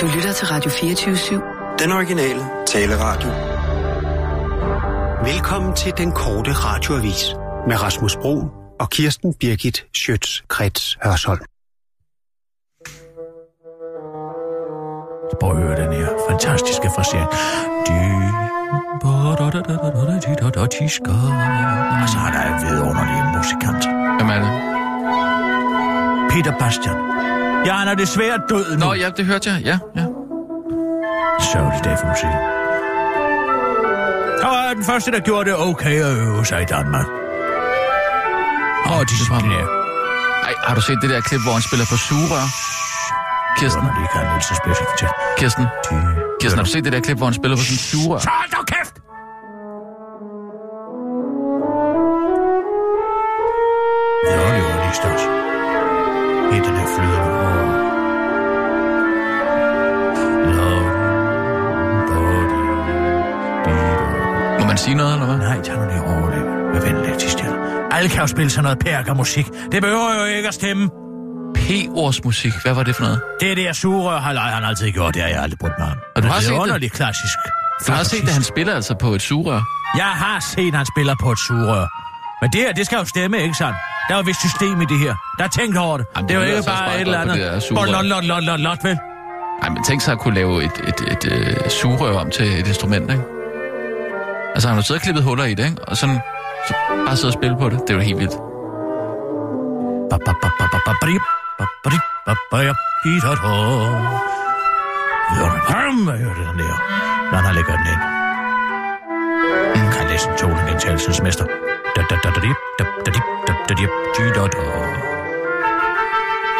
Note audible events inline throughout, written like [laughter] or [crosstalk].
Du lytter til Radio 24-7. Den originale taleradio. Velkommen til den korte radioavis med Rasmus Bro og Kirsten Birgit Schøtz-Krets Hørsholm. Prøv at høre den her fantastiske frasering. Og så er der en vidunderlig musikant. Hvem er det? Peter Bastian. Ja, han er desværre død nu. Nå, ja, det hørte jeg. Ja, ja. Sørgelig dag for musik. Han var den første, der gjorde det okay at øve sig i Danmark. Og disciplinær. Ej, har du set det der klip, hvor han spiller på sugerør? Kirsten, Det kan Nielsen special til. Kirsten, Kirsten, har du set det der klip, hvor han spiller på sådan en sugerør? Så hold dog kæft! Det er Oliver lige størst. Helt den her flydende over. Sige noget, eller hvad? Nej, tag nu lige roligt med venlig til stille. Alle kan jo spille sådan noget perkermusik. Det behøver jo ikke at stemme. P-ordsmusik, hvad var det for noget? Det er det, jeg sugerør har han altid gjort. Det har jeg aldrig brugt mig om. Og du har det er det? underligt klassisk. Du har set, at han spiller altså på et sugerør. Jeg har set, han spiller på et sugerør. Men det her, det skal jo stemme, ikke sandt? Der er jo vist system i det her. Der er tænkt over det. Jamen, det er jo det ikke altså bare et eller andet. det sugerør. Lot, lot, lot, lot, lot, vel? Ej, men tænk sig at kunne lave et, et, et, et uh, sugerør om til et instrument, ikke? Altså, han har siddet og klippet huller i det, ikke? Og sådan, så bare sidde og spille på det. Det er jo helt vildt. Når han har lægget den ind. Mm. Kan læse en mester. Da, dip, di, da, da.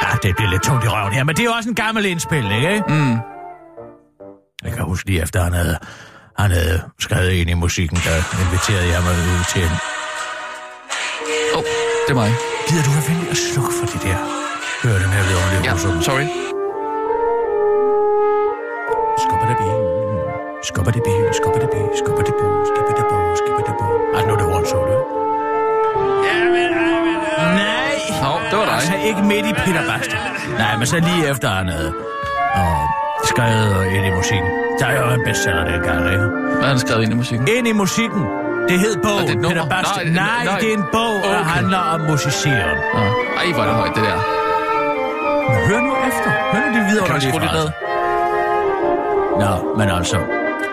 Ja, det bliver lidt tungt i røven her, men det er jo også en gammel indspilning, ikke? Mm. Jeg kan huske lige efter, han havde, han havde skrevet ind i musikken, der inviterede jeg mig ud til en... Åh, oh, det er mig. Gider du være venlig at slukke for det der? Hør den her vidunderlige Ja, husum. sorry. Skubber det bil. Skubber det bil. Skubber det bil. Skubber det bo. Skubber det bo. Skubber det bo. Ej, nu er det one solo. Nej. Nå, det var dig. Altså ikke midt i Peter Bastian. Nej, men så lige efter han havde og skrevet ind i musikken. Der er jo en bestseller dengang, ikke? Hvad har han skrevet ind i musikken? Ind i musikken. Det hed bogen, Er det? Peter Bastian. Nej, Nej, det- nej. det er en bog, der Okay. handler om musiceren. Nå. Ej, hvor er det højt, det der. Men hør nu efter. Hør nu de videre, Kan du skrue lidt ned? Nå, men altså,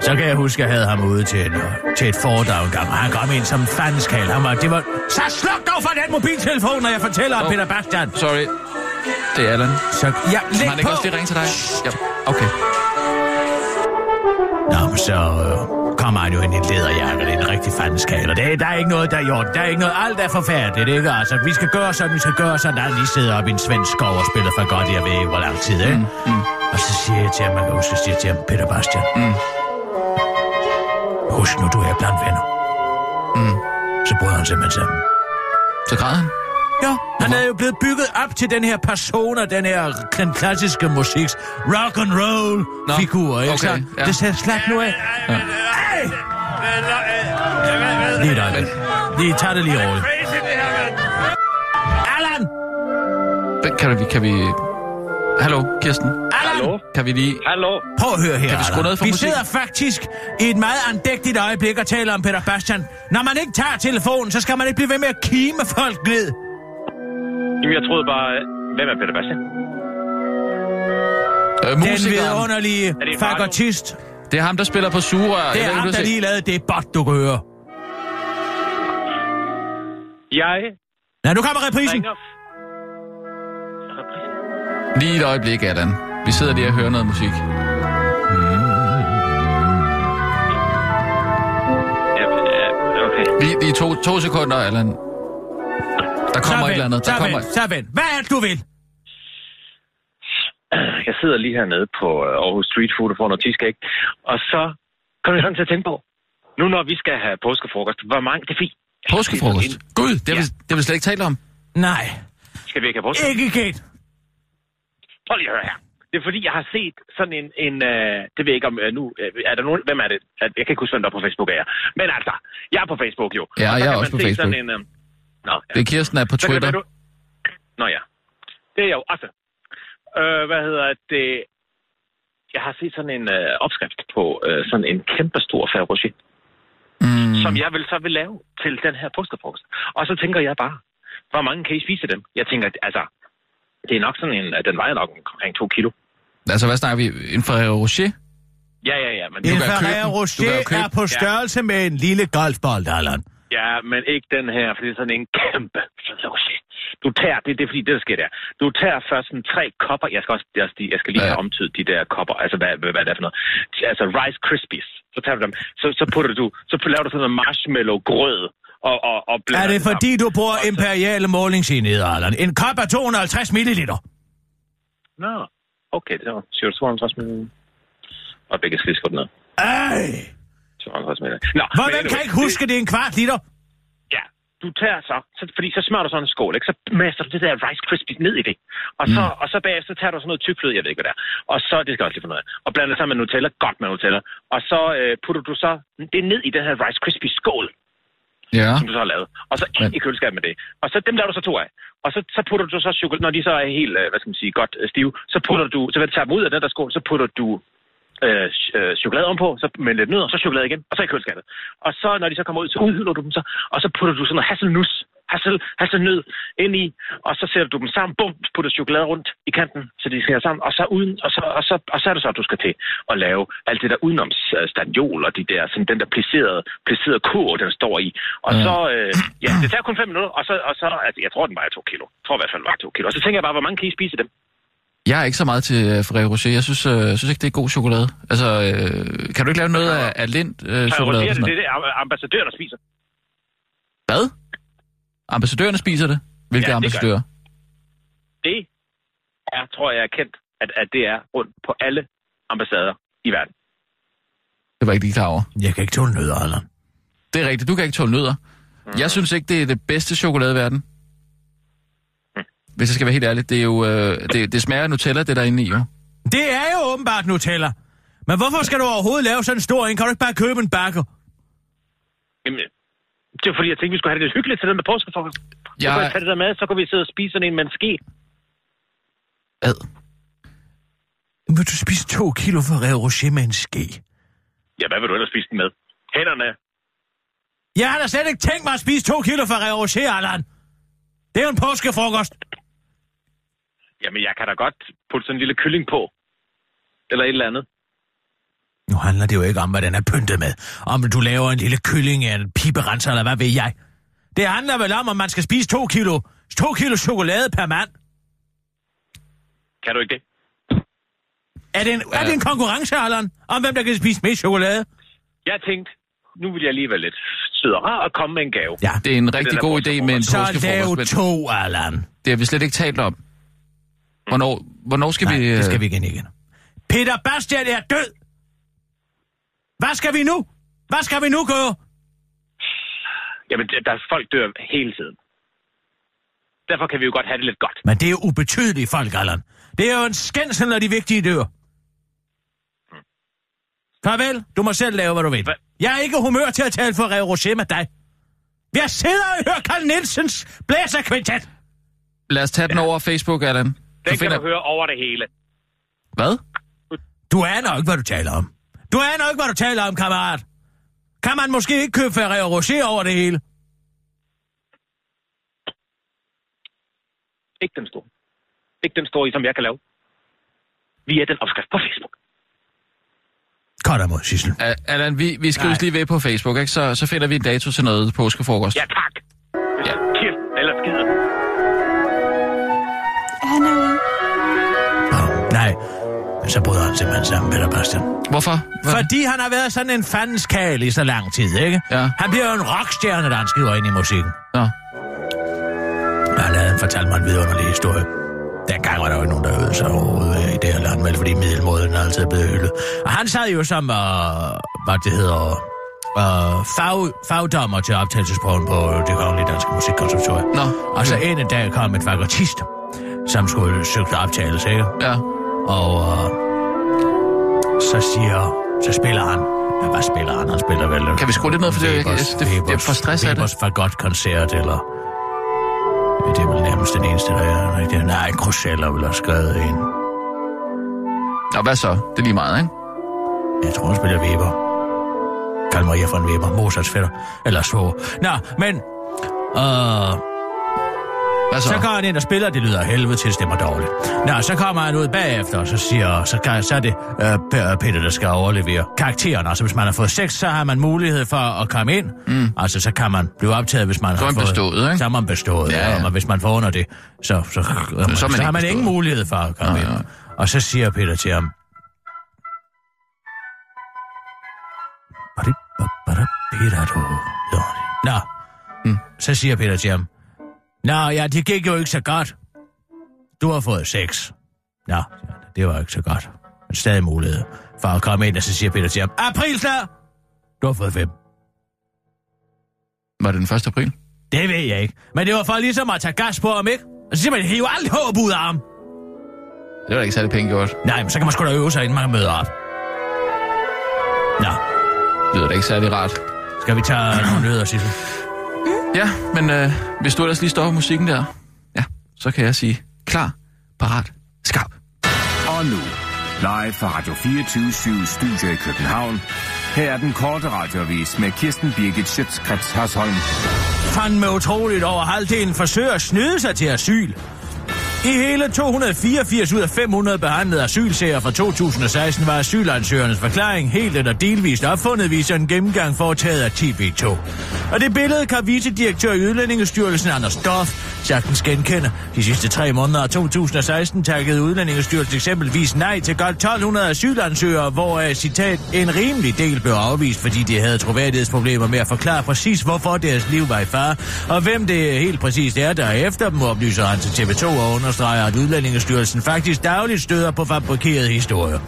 så kan jeg huske, at jeg havde ham ude til, en, til et foredrag en gang, og han kom ind som fanskal. Han var, det var, så sluk dog for den mobiltelefon, når jeg fortæller om Åh. Peter Bastian. Sorry. Det er Allan. Så, ja, læg han ikke på. også lige ringe til dig? Ja, okay. Nå, men så øh, kommer han jo ind i en lederjakke, det er en rigtig og det, der er ikke noget, der er gjort. Der er ikke noget, alt er forfærdeligt, ikke? Altså, vi skal gøre sådan, vi skal gøre sådan, der lige sidder op i en svensk skov og spiller for godt, jeg ved ikke, hvor lang tid, ikke? Mm, mm. Og så siger jeg til ham, man kan huske, jeg siger til ham, Peter Bastian. Mm. Husk nu, du er blandt venner. Mm. Så bryder han simpelthen sammen. Så græd han. Ja, han er jo blevet bygget op til den her persona, den her den klassiske musiks rock and roll Nå, figur, ikke okay, sant? ja. Det ser slet nu af. Ja. Hey! Lige dig. Lige tag det lige roligt. Allan! Kan vi... Kan vi... Hallo, Kirsten. Hallo? Kan vi lige... Hallo? Prøv at høre her, Kan vi skrue ned for Vi musikken? sidder faktisk i et meget andægtigt øjeblik og taler om Peter Bastian. Når man ikke tager telefonen, så skal man ikke blive ved med at kime folk ned. Jamen, jeg troede bare... Hvem er Peter Bastian? Øh, Den musikeren. vidunderlige Er det en fagotist. Det er ham, der spiller på sugerør. Det Jeg er ved ham, der lige lavede det bot, du kan høre. Jeg Ja, nu kommer reprisen. ringer... siger. Lige et øjeblik, Allan. Vi sidder lige og hører noget musik. Ja, okay. Lige, lige to, to sekunder, Allan. Der kommer så et eller andet. Der så kommer... vent, så vent. Hvad er det, du vil? Jeg sidder lige hernede på øh, Aarhus Street Food og får noget cheesecake. Og så kommer jeg sådan til at tænke på, nu når vi skal have påskefrokost, hvor mange... Det er fint. Påskefrokost. Gud, det har, vi, det har vi slet ikke talt om. Nej, Skal vi ikke have påskefrokost? ikke igen. Prøv lige at høre her. Det er fordi, jeg har set sådan en... en øh, det ved jeg ikke om øh, nu... Øh, er der nogen... Hvem er det? Jeg kan ikke huske, hvem der er på Facebook er. Men altså, jeg er på Facebook jo. Ja, jeg er også på Facebook. Sådan en, øh, Nå, ja. Det er Kirsten er på Så Twitter. det være, du... Nå ja. Det er jeg jo også. Øh, hvad hedder det? jeg har set sådan en øh, opskrift på øh, sådan en kæmpe stor Ferrero Rocher, Mm. som jeg vil så vil lave til den her påskefrokost. Og så tænker jeg bare, hvor mange kan I spise dem? Jeg tænker, altså, det er nok sådan en, at den vejer nok omkring to kilo. Altså, hvad snakker vi? En Ferrero Rocher? Ja, ja, ja, men, En Ferrero Rocher er på størrelse med en lille golfbold, Allan. Ja, men ikke den her, for det er sådan en kæmpe Rocher. Du tager, det, det er fordi, det der sker der. Du tager først sådan tre kopper, jeg skal også, jeg skal, jeg skal lige Ja. have omtydet de der kopper, altså hvad, hvad, hvad det er for noget. Altså Rice Krispies, så tager du dem, så, så putter du, så laver du sådan noget marshmallow grød, og, og, og Er det fordi, du bruger så- imperiale målingsenheder, Allan? En kop er 250 milliliter. Nå, okay, det var 52 minutter. Og begge skal skrive ned. Ej! 52 minutter. Nå, Hvordan men kan jeg ikke huske, det er en kvart liter? Ja, du tager så, så fordi så smører du sådan en skål, ikke? så master du det der Rice Krispies ned i det. Og så, mm. og så bagefter tager du sådan noget tykfløde, jeg ved ikke, hvad det er. Og så, det skal jeg også lige finde ud af. Og blander det sammen med Nutella, godt med Nutella. Og så øh, putter du så det ned i den her Rice Krispies skål, Ja. som du så har lavet. Og så ind Men- i køleskabet med det. Og så dem laver du så to af. Og så, så putter du så chokolade, når de så er helt, øh, hvad skal man sige, godt øh, stive, så putter du, så vil du tage dem ud af den der skål, så putter du øh, øh, chokolade ovenpå, så med lidt nødder, så chokolade igen, og så i køleskabet. Og så, når de så kommer ud, så udhylder du dem så, og så putter du sådan noget hasselnus, hassel, hasselnød ind i, og så sætter du dem sammen, bum, putter chokolade rundt i kanten, så de skal sammen, og så, uden, og så, og så, og så er det så, at du skal til at lave alt det der udenom øh, standjol, og de der, sådan den der plisserede, plisserede kur, den står i. Og Ja. så, øh, ja, det tager kun fem minutter, og så, og så altså, jeg tror, den vejer to kilo. Jeg tror i hvert fald, den vejer to kilo. Og så tænker jeg bare, hvor mange kan I spise dem? Jeg er ikke så meget til øh, Ferrero Rocher. Jeg synes, øh, synes ikke, det er god chokolade. Altså, øh, kan du ikke lave noget af, af lind øh, chokolade? og det, det er det, ambassadørerne spiser. Hvad? Ambassadørerne spiser det? Hvilke Ja, det gør ambassadører? Det er, tror jeg, er kendt, at, at det er rundt på alle ambassader i verden. Det var ikke lige klar over. Jeg kan ikke tåle nødder, Allan. Det er rigtigt, du kan ikke tåle nødder. Jeg synes ikke, det er det bedste chokolade i verden. Hvis jeg skal være helt ærlig. Det, er jo, øh, det, det smager af Nutella, det der er inde i, jo. Det er jo åbenbart Nutella. Men hvorfor skal du overhovedet lave sådan en stor en? Kan du ikke bare købe en bakker? Jamen, det er fordi, jeg tænkte, vi skulle have det lidt hyggeligt til den med påskefrokost. Så Jeg- kunne jeg tage det der med, så kunne vi sidde og spise sådan en med en ske. Ad. Vil du spise to kilo Ferrero Rocher med en ske? Ja, hvad vil du ellers spise den med? Hænderne. Jeg har da slet ikke tænkt mig at spise to kilo Ferrero Rocher, Allan. Det er jo en påskefrokost. Jamen, jeg kan da godt putte sådan en lille kylling på. Eller et eller andet. Nu handler det jo ikke om, hvad den er pyntet med. Om du laver en lille kylling af en piberenser, eller hvad ved jeg. Det handler vel om, at man skal spise to kilo, to kilo chokolade per mand. Kan du ikke det? Er det en, er det en konkurrence, Allan, om hvem der kan spise mest chokolade? Jeg tænkte, nu vil jeg lige være lidt sød og rar og komme med en gave. Ja. Det er en rigtig god idé med en Så lav to, Allan. det har vi slet ikke talt om. Hvornår, hvornår skal Nej, vi... øh, det skal vi igen igen. Peter Bastian er død! Hvad skal vi nu? Hvad skal vi nu gøre? Jamen, der- der folk dør hele tiden. Derfor kan vi jo godt have det lidt godt. Men det er jo ubetydelige folk, Allan. Det er jo en skændsel, når de vigtige dør. Farvel, du må selv lave, hvad du vil. Hva? Jeg er ikke i humør til at tale for Reo Rocher med dig. Jeg sidder og hører Carl Nielsens blæserkvintet. Lad os tage den over Facebook, Allan. Den Du kan finder... du høre over det hele. Hvad? Du aner ikke, hvad du taler om. Du aner ikke, hvad du taler om, kammerat. Kan man måske ikke købe Ferrero Rocher over det hele? Ikke den store. Ikke den store, som jeg kan lave. Vi er den opskrift på Facebook. Godt mod, Sissel. Allan, vi, vi skrives Nej. lige ved på Facebook, ikke? Så, så finder vi en dato til noget påskefrokost. Ja, tak. Ja. Kirsten, eller skider. Så bryder han simpelthen sammen dig, Bastian. Hvorfor? Hvad? Fordi han har været sådan en fandens kagel i så lang tid, ikke? Ja. Han bliver jo en rockstjerne, da han skriver ind i musikken. Nå. Han havde fortalt mig en vidunderlig historie. Dengang var der jo ikke nogen, der øvede sig overhovedet i det her land, vel, fordi middelmåden er altid blevet hyldet. Og han sad jo som, uh, hvad det hedder, uh, fag, fagdommer til optagelsesprøven på det kongelige danske musikkonservatorium. Nå, Og så okay. en dag kom en fagottist, som skulle søge optagelse, ikke? Ja. Og uh, så siger, så spiller han, ja, hvad spiller han? Han spiller vel... Kan vi skrue lidt ned for det? Jeg kan- det- det er for stress af det. Webers Fagot-koncert, eller... Ja, det er vel nærmest den eneste, der er rigtig. Nej, en Cruzella vil have skrevet en. Og hvad så? Det er lige meget, ikke? Jeg tror, hun spiller Weber. Kald Maria von Weber, Mozarts fætter. Eller så. Nå, men... Øh, Hvad så? så går han ind og spiller, det lyder helvede til, stemmer dårligt. Nå, så kommer han ud bagefter, og så siger, så, kan, så er det øh, P- Peter, der skal overlevere karakteren. Altså, hvis man har fået sex, så har man mulighed for at komme ind. Mm. Altså, så kan man blive optaget, hvis man Så har man fået... bestået, ikke? Så er man bestået, Ja, ja, ja. ja. Og hvis man får under det, så, så, så, så, så, man så har man bestået. ingen mulighed for at komme Nej, ind. nej. Og så siger Peter til ham... Nå, Mm. så siger Peter til ham... Nå, ja, det gik jo ikke så godt. Du har fået sex. Nå, det var ikke så godt. Men stadig mulighed for at komme ind, og så siger Peter til ham... April snart! Du har fået fem. Var det den 1. april? Det ved jeg ikke. Men det var for ligesom at tage gas på ham, ikke? Og så siger man, hive alt håb ud af ham. Det var da ikke særlig pænt gjort. Nej, men så kan man sgu da øve sig, inden man møder op. Nå, Det lyder da ikke særlig rart. skal vi tage nogle nyheder, Sissel? Ja, men øh, hvis du ellers lige stopper musikken der, ja, så kan jeg sige klar, parat, skarp. Og nu, live fra Radio 24 Studio i København. Her er den korte radiovis med Kirsten Birgit Schøtzgrads Hasholm. Fandme utroligt over halvdelen forsøger at snyde sig til asyl. I hele 284 ud af 500 behandlede asylsager fra 2016 var asylansøgernes forklaring helt eller delvist opfundet, viser en gennemgang foretaget af TV2. Og det billede kan vicedirektør i Udlændingestyrelsen Anders Dorf sagtens genkende. De sidste tre måneder af 2016 takkede Udlændingestyrelsen eksempelvis nej til godt 1200 asylansøgere, hvor citat, en rimelig del blev afvist, fordi de havde troværdighedsproblemer med at forklare præcis, hvorfor deres liv var i fare, og hvem det helt præcist er, der er efter dem, oplyser han til TV2 og understreger, at Udlændingestyrelsen faktisk dagligt støder på fabrikerede historier.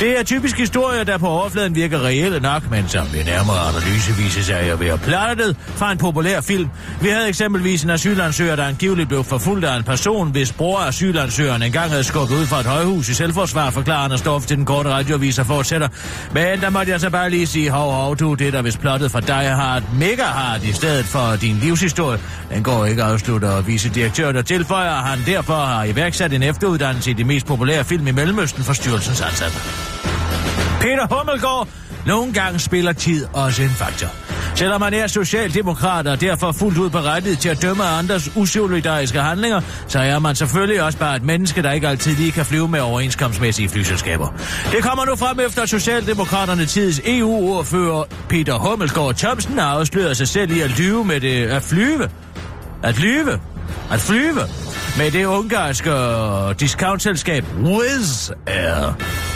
Det er typisk historier, der på overfladen virker reelle nok, men som ved nærmere analyse viser sig at være plattet fra en populær film. Vi havde eksempelvis en asylansøger, der angiveligt blev forfulgt af en person, hvis bror asylansøgeren engang havde skubbet ud fra et højhus i selvforsvar, forklarer Anders Dorf til den korte radioavis og fortsætter. Men der måtte jeg så bare lige sige, hov, hov, du, det der hvis plottet for dig har et mega hard i stedet for din livshistorie. Den går ikke afslutter og vicedirektør, der tilføjer, at han derfor har iværksat en efteruddannelse i de mest populære film i Mellemøsten for styrelsens ansatte. Peter Hummelgaard. Nogle gange spiller tid også en faktor. Selvom man er socialdemokrat og derfor fuldt ud berettiget til at dømme andres usolidariske handlinger, så er man selvfølgelig også bare et menneske, der ikke altid lige kan flyve med overenskomstmæssige flyselskaber. Det kommer nu frem efter at Socialdemokraterne tids EU-ordfører Peter Hummelsgaard Thomsen har afsløret sig selv i at lyve med det at flyve. At lyve. At flyve med det ungarske discountselskab Wizz Air,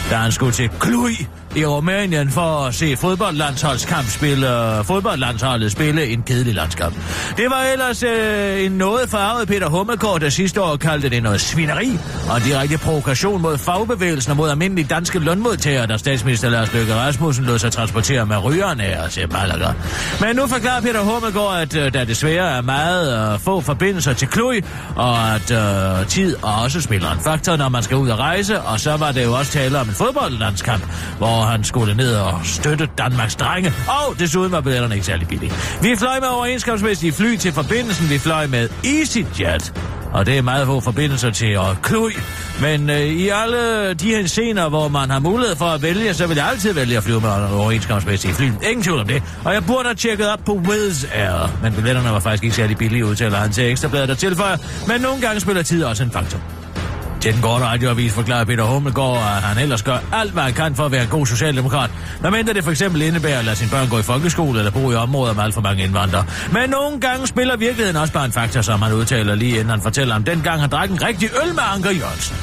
da han skulle til Cluj i Rumænien for at se fodboldlandsholdskamp spille, øh, fodboldlandsholdet spille en kedelig landskamp. Det var ellers øh, en noget farvet Peter Hummelgaard, der sidste år kaldte det noget svineri og en direkte provokation mod fagbevægelsen og mod almindelige danske lønmodtagere, der statsminister Lars Løkke Rasmussen lod sig transportere med rygerne af til Malaga. Men nu forklarer Peter Hummelgaard, at øh, der desværre er meget øh, få forbindelser til Kluj, og at øh, tid også spiller en faktor, når man skal ud og rejse, og så var det jo også tale om en fodboldlandskamp, hvor han skulle ned og støtte Danmarks drenge, og desuden var billetterne ikke særlig billige. Vi fløj med overenskomstmæssige fly til forbindelsen, vi fløj med EasyJet, og det er meget få forbindelser til og kløj. Men øh, i alle de her scener, hvor man har mulighed for at vælge, så vil jeg altid vælge at flyve med overenskomstmæssige fly. Ingen tvivl om det. Og jeg burde have tjekket op på Wizz Air. Men billetterne var faktisk ikke særlig billige, udtaler han til Ekstrabladet der tilføjer. Men nogle gange spiller tid også en faktor. Til den korte radioavis forklarer Peter Hummelgaard, at han ellers gør alt, hvad han kan for at være en god socialdemokrat. Hvad mindre det for eksempel indebærer at lade sine børn gå i folkeskole eller bo i områder med alt for mange indvandrere. Men nogle gange spiller virkeligheden også bare en faktor, som han udtaler lige inden han fortæller om dengang han drak en rigtig øl med Anker Jørgensen.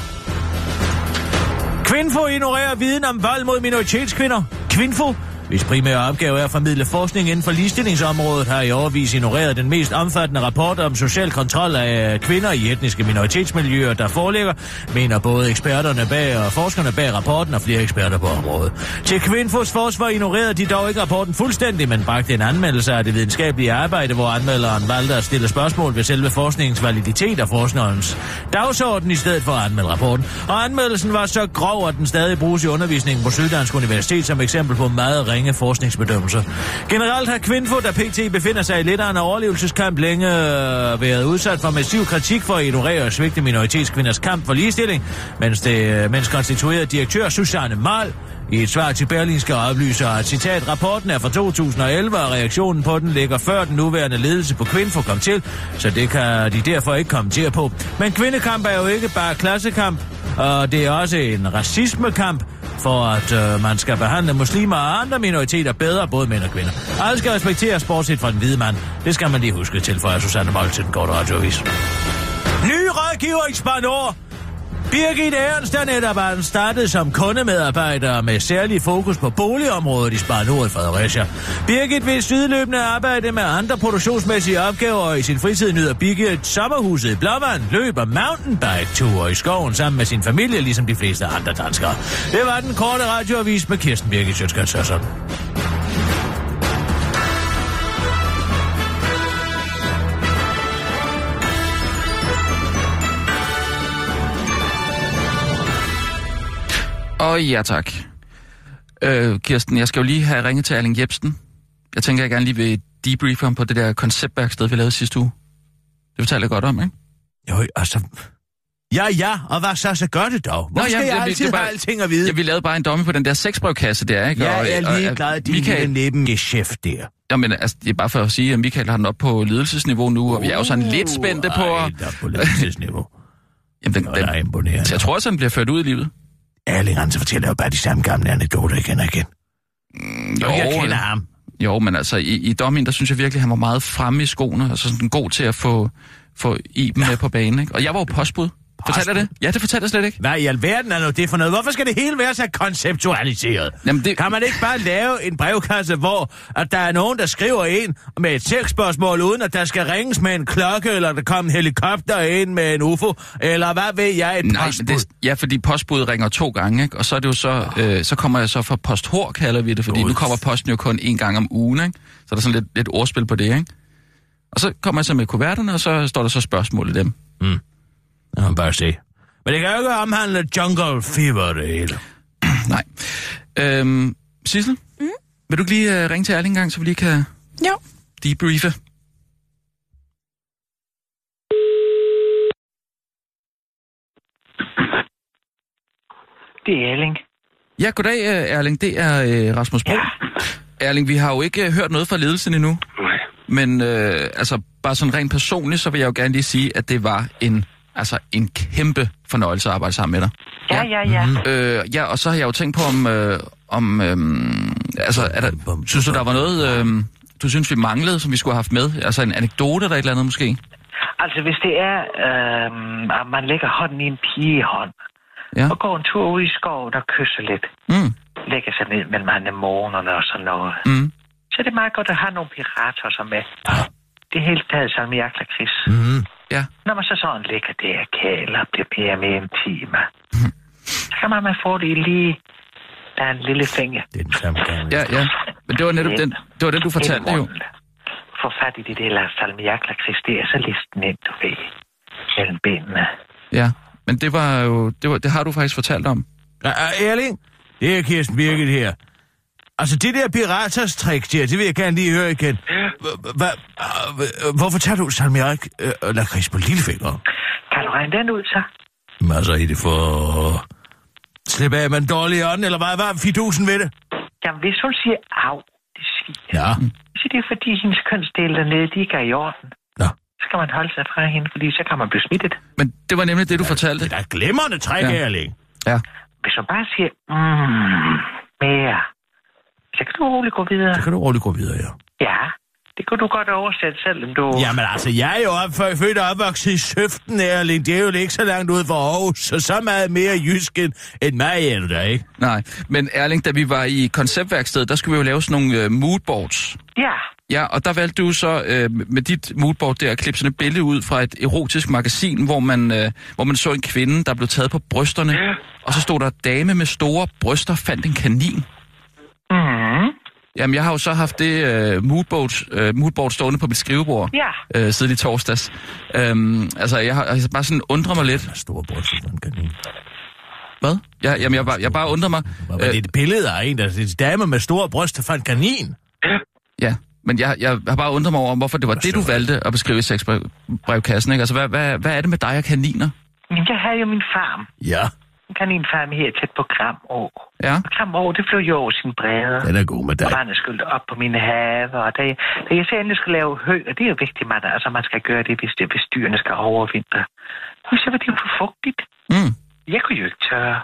Kvinfo ignorerer viden om vold mod minoritetskvinder. Kvinfo hvis primære opgave er at formidle forskning inden for ligestillingsområdet, har i overvis ignoreret den mest omfattende rapport om social kontrol af kvinder i etniske minoritetsmiljøer, der foreligger, mener både eksperterne bag og forskerne bag rapporten og flere eksperter på området. Til Kvinfos forsvar ignorerede de dog ikke rapporten fuldstændig, men bragte en anmeldelse af det videnskabelige arbejde, hvor anmelderen valgte at stille spørgsmål ved selve forskningens validitet og forskerens dagsorden i stedet for at anmelde rapporten. Og anmeldelsen var så grov, at den stadig bruges i undervisningen på Syddansk Universitet som eksempel på meget ringe ringe forskningsbedømmelser. Generelt har Kvinfo, der pt. befinder sig i lidt af en overlevelseskamp, længe øh, været udsat for massiv kritik for at ignorere og svigte minoritetskvinders kamp for ligestilling, mens, det, øh, mens konstitueret direktør Susanne Mal i et svar til Berlingske oplyser, at citat, rapporten er fra 2011, og reaktionen på den ligger før den nuværende ledelse på Kvinfo kom til, så det kan de derfor ikke kommentere på. Men kvindekamp er jo ikke bare klassekamp, og det er også en racismekamp, for at øh, man skal behandle muslimer og andre minoriteter bedre, både mænd og kvinder. Alle skal respekteres, bortset fra den hvide mand. Det skal man lige huske til, for Susanne Mold til den korte radioavis. Ny rådgiver i Spanor! Birgit Ernst er netop startet som kundemedarbejder med særlig fokus på boligområdet i Spanor i Fredericia. Birgit vil sideløbende arbejde med andre produktionsmæssige opgaver, og i sin fritid nyder Birgit sommerhuset i Blåvand, løber mountainbike-ture i skoven sammen med sin familie, ligesom de fleste andre danskere. Det var den korte radioavis med Kirsten Birgit Sjøtskrets Og ja tak. Øh, Kirsten, jeg skal jo lige have ringet til Erling Jebsen. Jeg tænker, jeg gerne lige vil debriefe ham på det der konceptværksted, vi lavede sidste uge. Det fortalte jeg godt om, ikke? Jo, altså... Ja, ja, og hvad så, så gør det dog? Hvorfor Nå, skal ja, jeg det- altid det var- have alting at vide? Ja, vi lavede bare en domme på den der sexbrevkasse der, ikke? Ja, Og- jeg er lige glad, din Michael, lille nebengeschæft der. Jamen, altså, det er bare for at sige, at Michael har den op på ledelsesniveau nu, og vi er jo sådan lidt spændte på... Ej, at- der er på ledelsesniveau. [laughs] Jamen, den, Nå, den, imponerende. så jeg tror også, at den bliver ført ud i livet. Erling Hansen fortæller jo bare de samme gamle anekdoter igen og igen. Jo, Og jeg kender eller- ham. Jo, men altså, i, i dommen, der synes jeg virkelig, han var meget fremme i skoene, altså sådan god til at få, få Iben med på banen, ikke? Og jeg var jo postbud. Fortalte jeg det? Ja, det fortalte jeg slet ikke. Hvad i alverden er nu det for noget? Hvorfor skal det hele være så konceptualiseret? Jamen, det- Kan man ikke bare lave en brevkasse, hvor at der er nogen, der skriver ind med et tekstspørgsmål, uden at der skal ringes med en klokke, eller der kommer en helikopter ind med en UFO, eller hvad ved jeg, et Nej, postbud? det, ja, fordi postbuddet ringer to gange, ikke? Og så er det jo så, øh, så kommer jeg så fra posthår, kalder vi det, fordi God. nu kommer posten jo kun en gang om ugen, ikke? Så der er sådan lidt, lidt ordspil på det, ikke? Og så kommer jeg så med kuverterne, og så står der så spørgsmål i dem. Jeg må bare se. Men det kan jo ikke omhandle jungle fever, det hele. [clears throat] Nej. Øhm, Sissel, mm? vil du ikke lige øh, ringe til Erling en gang, så vi lige kan Jo. debriefe? Det er Erling. Ja, goddag, øh, Erling. Det er øh, Rasmus Bro. Erling, vi har jo ikke øh, hørt noget fra ledelsen endnu. Nej. Men øh, altså, bare sådan rent personligt, så vil jeg jo gerne lige sige, at det var en, altså, en kæmpe fornøjelse at arbejde sammen med dig. Ja, ja, ja. Øh, ja, og så har jeg jo tænkt på, om... Øh, om øh, altså, er der, synes du, der var noget, øh, du synes, vi manglede, som vi skulle have haft med? Altså en anekdote eller et eller andet måske? Altså, hvis det er, øhm, at man lægger hånden i en pigehånd, Ja. og går en tur ud i skoven og kysser lidt, Mm, lægger sig ned mellem anemonerne og sådan noget, mm. så er det meget godt at have nogle pirater som med. Det er helt taget som jækla kris. Mm. Ja. Når man så sådan ligger der og kæler og bliver mere og mere intime, [laughs] så kan man få det i lige, der er en lille finger. Det er den samme gang. Ja, ja. Men det var netop den, det var den du fortalte jo. Få fat i det der salmiakla-kris, det er så listen ind, du ved, mellem benene. Ja. Men det var jo, det, var, det har du faktisk fortalt om. Ja, Erling, det er Kirsten Birgit her. Altså, det der piraters trick der, det vil jeg gerne lige høre igen. Hvorfor tager du salmiak øh, og lakrids på lillefinger? Kan du regne den ud, så? Jamen, altså, er det for at slippe af med en dårlig ånd, eller hvad var fidusen ved det? Jamen, hvis hun siger, au, det sviner, Ja. så det er fordi, hendes kønsdele dernede, de ikke er i orden. Nå. Så skal man holde sig fra hende, fordi så kan man blive smittet. Men det var nemlig det, du fortalte. Det er glimrende træk, Ja. ja. Erling. Ja. Hvis hun bare siger, mm, mere, så kan du roligt gå videre. Så kan du roligt gå videre, ja. Ja, det kunne du godt oversætte, selvom du... Jamen altså, jeg er jo op, født og opvokset i Søften, Erling. Det er jo ikke så langt ud fra Aarhus, så så meget mere jysk end, end mig er da, ikke? Nej, men Erling, da vi var i konceptværkstedet, der skulle vi jo lave sådan nogle øh, moodboards. Ja, Ja, og der valgte du så øh, med dit moodboard der at klippe sådan et billede ud fra et erotisk magasin, hvor man, øh, hvor man så en kvinde, der blev taget på brysterne. Og så stod der, dame med store bryster fandt en kanin. Mm, Jamen, jeg har jo så haft det øh, moodboard, øh, moodboard stående på mit skrivebord ja. øh, siden i torsdags. Øhm, altså, jeg har har bare sådan undret mig lidt. Er store bryster, man kan lide. Hvad? Ja, jamen, jeg, bare, jeg bare undrer mig. Var det et billede af en, der er en dame med store bryster for en kanin? Ja, men jeg, jeg har bare undret mig over, hvorfor det var det, du valgte at beskrive i sexbrevkassen. Ikke? Altså, hvad, hvad, hvad er det med dig og kaniner? Men jeg havde jo min farm. Ja, En kaninfarm her tæt på Kramå. Ja, Og Kramå, det fløj jo over sin bredder. den er god med dig. Og vandet skyldte op på mine haver. Og da jeg, da jeg så endelig skulle lave hø, og det er jo vigtigt, man, altså man skal gøre det, hvis, det, hvis dyrene skal overvintre. Så var det jo for fugtigt. mm. Jeg kunne jo ikke tørre.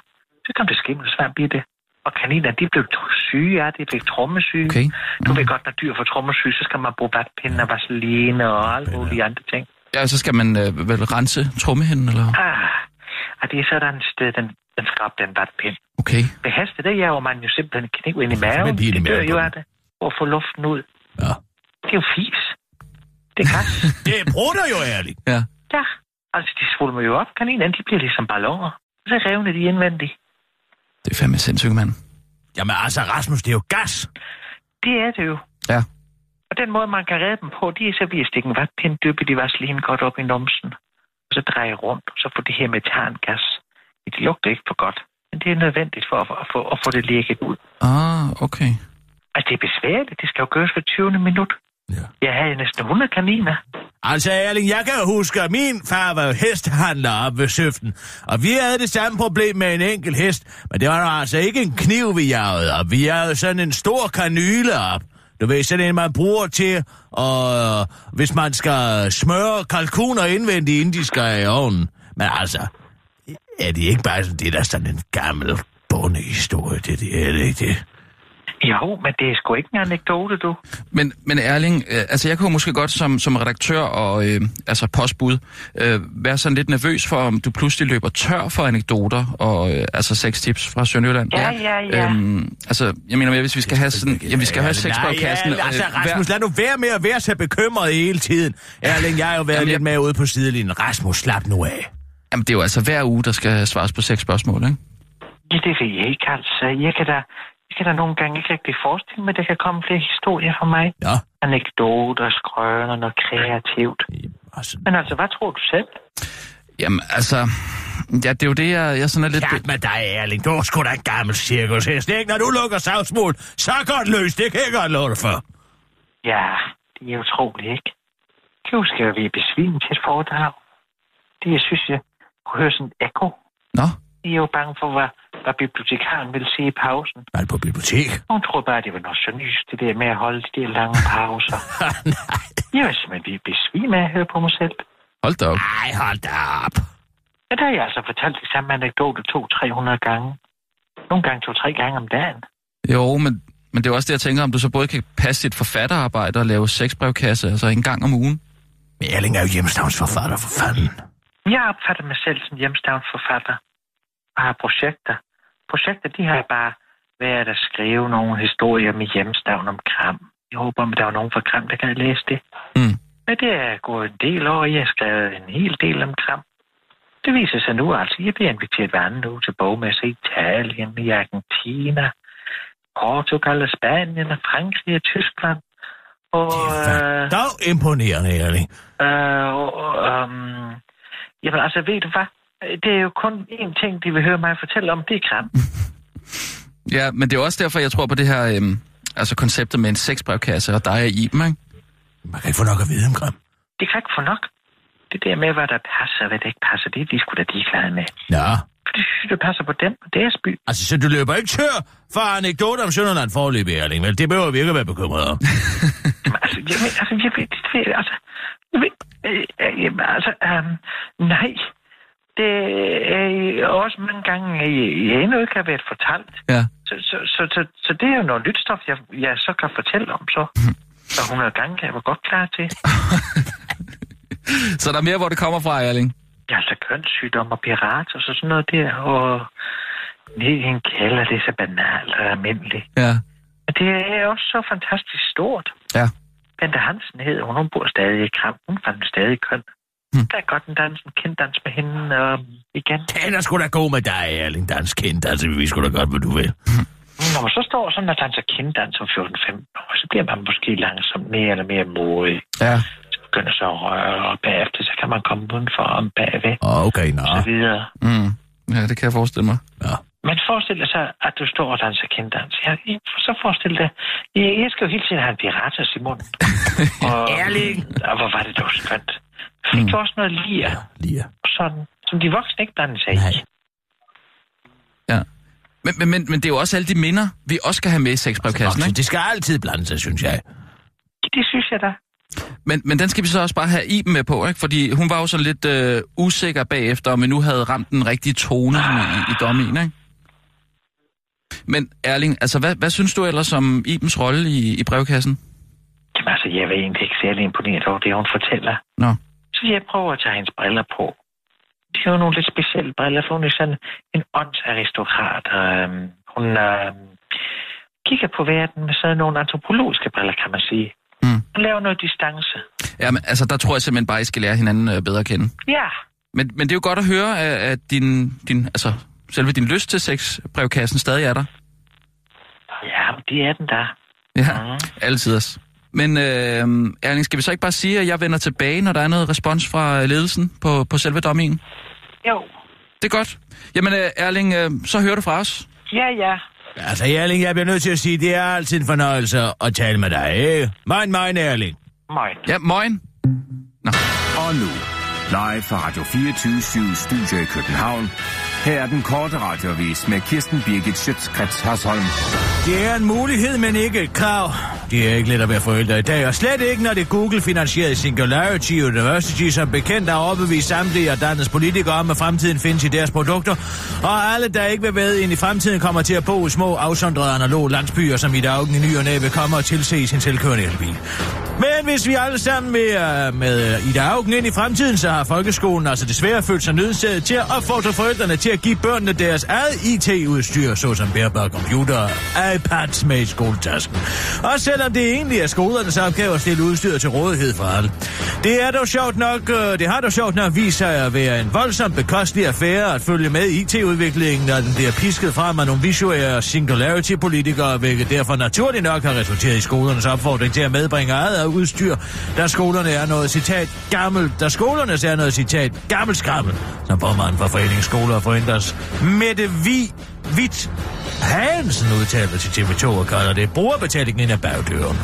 Så kom det skimmelsvamp i det. Og kaniner, de blev syge af det. De fik trommesyge. okay. Du ved godt, når dyr får trommesyge, så skal man bruge vatpinde og vaseline og alle mulige andre ting. Ja, så skal man øh, vel rense trummehinden, eller? Ah, og det er sådan et sted, den, den skal op, den vatpind. Okay. Ved heste, der jager man jo simpelthen kniv ind i maven. Det dør jo af det. At få luften ud. Ja. Det er jo fis. Det er gas. [laughs] Det bruger jo ærligt. Ja. ja, altså de svulmer jo op. Kaninerne, de bliver ligesom balloner. Og så revner de indvendigt. Det er fandme sindssygt, mand. Jamen altså, Rasmus, det er jo gas. Det er det jo. Ja. Og den måde, man kan redde dem på, det er så ved at stikke en vatpind dyppe i vaseline godt op i numsen. Så dreje rundt, og så få det her metangas. Det lugter ikke for godt. Men det er nødvendigt for at, at, få, at få det lægget ud. Ah, okay. Altså, det er besværligt. Det skal jo gøres for 20. minut. Ja. Jeg havde næsten 100 kaniner. Altså, Erling, jeg kan huske, at min far var jo hestehandler op ved Søften, og vi havde det samme problem med en enkelt hest, men det var altså ikke en kniv, vi jagede op. Vi jagede sådan en stor kanyle op. Du ved, sådan en, man bruger til, og hvis man skal smøre kalkuner indvendigt, inden de skal i ovnen. Men altså, er det ikke bare sådan, det der sådan en gammel bondehistorie, det, det er det ikke det? Jo, men det er sgu ikke en anekdote, du. Men, men Erling, øh, altså jeg kunne måske godt som, som redaktør og øh, altså postbud øh, være sådan lidt nervøs for, om du pludselig løber tør for anekdoter og øh, altså seks tips fra Sønderjylland. Ja, ja, ja. Øhm, altså, jeg mener hvis vi skal have sådan, ja, vi skal have seks på kassen. Ja, altså, Rasmus, lad nu være med at være så bekymret hele tiden. Erling, jeg har jo været Jamen, lidt jeg- med ude på sidelinjen. Rasmus, slap nu af. Jamen, det er jo altså hver uge, der skal svares på seks spørgsmål, ikke? Ja, det ved jeg ikke, altså. Jeg kan da, kan da nogle gange ikke rigtig forestille mig, at der kan komme flere historier fra mig. Ja. Anekdoter, skrøner, noget kreativt. Altså, Men altså, hvad tror du selv? Jamen, altså... Ja, det er jo det, jeg, jeg sådan er lidt... Skat med dig, Erling. Du er sgu da en gammel cirkushest, ikke? Når du lukker savsmål, så godt løs. Det kan jeg godt love dig for. Ja, det er utroligt, ikke? Du skal jo blive besvimet til et foredrag. Det, jeg synes, jeg kunne høre sådan et ekko. Nå, Jeg er jo bange for, hvad, hvad bibliotekaren vil sige i pausen. Er du på bibliotek? Hun tror bare, det var noget så nys, det der med at holde de der lange pauser. [laughs] Nej. Jeg var simpelthen besvimet af at høre på mig selv. hold da op. Ej, hold da op. Ja, der har jeg altså fortalt de samme anekdote to-300 gange. Nogle gange to-tre gange om dagen. Jo, men, men det er også det, jeg tænker, om du så både kan passe dit forfatterarbejde og lave sexbrevkasse, altså en gang om ugen. Men Erling er jo hjemstavnsforfatter, for fanden. Jeg opfatter mig selv som hjemstavnsforfatter og har projekter. Projekter, de har bare været at skrive nogle historier med hjemstavn om Kram. Jeg håber, at der er nogen fra Kram, der kan læse det. Mm. Men det er gået en del år, og jeg har skrevet en hel del om Kram. Det viser sig nu altså, jeg bliver inviteret hver anden uge til bogmesse i Italien, i Argentina, Portugal og Spanien og Frankrig og Tyskland. Og, øh, Det er imponerende, Erling. Øh, og, øhm, jamen altså, ved du hvad? Det er jo kun én ting, de vil høre mig fortælle om, det er kram. [laughs] Ja, men det er også derfor, jeg tror på det her, øhm, altså konceptet med en sexbrevkasse og dig og Iben, ikke? Man kan ikke få nok at vide om Grim. Det kan ikke få nok. Det der med, hvad der passer og hvad der ikke passer, det er de sgu da ligeglade med. Ja. For det synes det passer på dem og deres by. Altså, så du løber ikke tør for anekdoter om Sønderland forløb, Erling, vel? Det behøver vi ikke at være bekymret om. [laughs] Jamen, altså, jeg ved, altså, jeg ved, ved, altså, jeg ved, øh, øh, jamen, altså, øhm, nej. Det er også mange gange, jeg, jeg endnu ikke har været fortalt. Ja. Så, så, så, så, så det er jo noget nyt stof, jeg, jeg så kan fortælle om så. [laughs] Så 100 gange kan jeg være godt klar til. [laughs] Så der er mere, hvor det kommer fra, Erling. Ja, altså kønssygdom og pirat og så sådan noget der. Og en kælder, det så banalt og almindeligt. Ja. Men det er også så fantastisk stort. Ja. Bente Hansen hedder hun, hun bor stadig i Kram. Hun fandt stadig køn. Hmm. Der er godt en dans, en kinddans med hende og igen. Den er sgu da god med dig, Erling, dansk kind. Altså, vi ved sgu da godt, hvad du vil. Når man så står sådan og danser kinddans om 14-15 år, så bliver man måske langsomt mere eller mere modig. Ja. Så begynder så at røre, og bagefter så kan man komme udenfor om bagved. Åh, Okay, nå. og så videre. Mm. Ja, det kan jeg forestille mig. Ja. Men forestil dig så, at du står og danser kenddans. Ja, så forestil dig, jeg, jeg skal jo hele tiden have en piratas i munden. [laughs] og, Erling! Og hvor var det dog skønt. Fik Mm. også noget lir, Lige. sådan, som de voksne ikke blander sig Nej. i? Ja. Men, men, men, men det er jo også alle de minder, vi også skal have med i sexbrevkassen, Altså, ikke? det skal altid blande sig, synes jeg. Det synes jeg da. Men, men den skal vi så også bare have Iben med på, ikke? Fordi hun var jo sådan lidt øh, usikker bagefter, om vi nu havde ramt den rigtige tone sådan i, i dommen, ikke? Men Erling, altså hvad, hvad synes du ellers om Ibens rolle i, i brevkassen? Jamen altså, jeg var egentlig ikke særlig imponeret over det, hun fortæller. Nå. Så jeg prøver at tage hendes briller på. Det er jo nogle lidt specielle briller, for hun er sådan en åndsaristokrat. Øhm, hun øhm, kigger på verden med sådan nogle antropologiske briller, kan man sige. Mm. Hun laver noget distance. Ja, men altså der tror jeg simpelthen bare, I skal lære hinanden øh, bedre at kende. Ja, Men, men det er jo godt at høre, at, at din, din, altså, selve din lyst til sexbrevkassen stadig er der. ja, det er den der. Ja, Mhm. altid os. Men øh, Erling, skal vi så ikke bare sige, at jeg vender tilbage, når der er noget respons fra ledelsen på, på selve dommen? Jo, Det er godt. Jamen øh, Erling, øh, så hører du fra os. ja, ja. Altså, Erling, jeg bliver nødt til at sige, det er altid en fornøjelse at tale med dig, ikke? Mein, mein, Erling. Moin. Ja, moin. Og nu, live fra Radio 24 Studio i København. Her er den korte radiovis med Kirsten Birgit Schøtzgrads Hasholm. Det er en mulighed, men ikke et krav. Det er ikke let at være forældre i dag, og slet ikke, når det Google-finansierede Singularity University som bekendt har overbevist samtlige af landets politikere om, at fremtiden findes i deres produkter, og alle, der ikke vil være ind i fremtiden, kommer til at bo i små, afsondrede analoge landsbyer, som i dag i ny og næ vil komme og tilse sin selvkørende elbil. Men hvis vi alle sammen med, med Ida Augen ind i fremtiden, så har folkeskolen altså desværre følt sig nødsaget til at opfordre forældrene til at give børnene deres eget IT-udstyr, såsom bærbare computer og iPads med i skoletasken. Og selvom det egentlig er skolernes opgave at stille udstyr til rådighed for alle. Det er dog sjovt nok, øh, det har dog sjovt nok vist sig at være en voldsomt bekostelig affære at følge med IT-udviklingen, når den bliver pisket frem af nogle visuelle singularity-politikere, hvilket derfor naturligt nok har resulteret i skolernes opfordring til at medbringe eget udstyr, da skolerne er noget citat gammelt, da skolernes er noget citat gammelt skrammel, som formanden for Foreningen Skoler og Centers Mette Vi Vidt Hansen udtaler til TV2 og kalder det brugerbetalingen af bagdøren.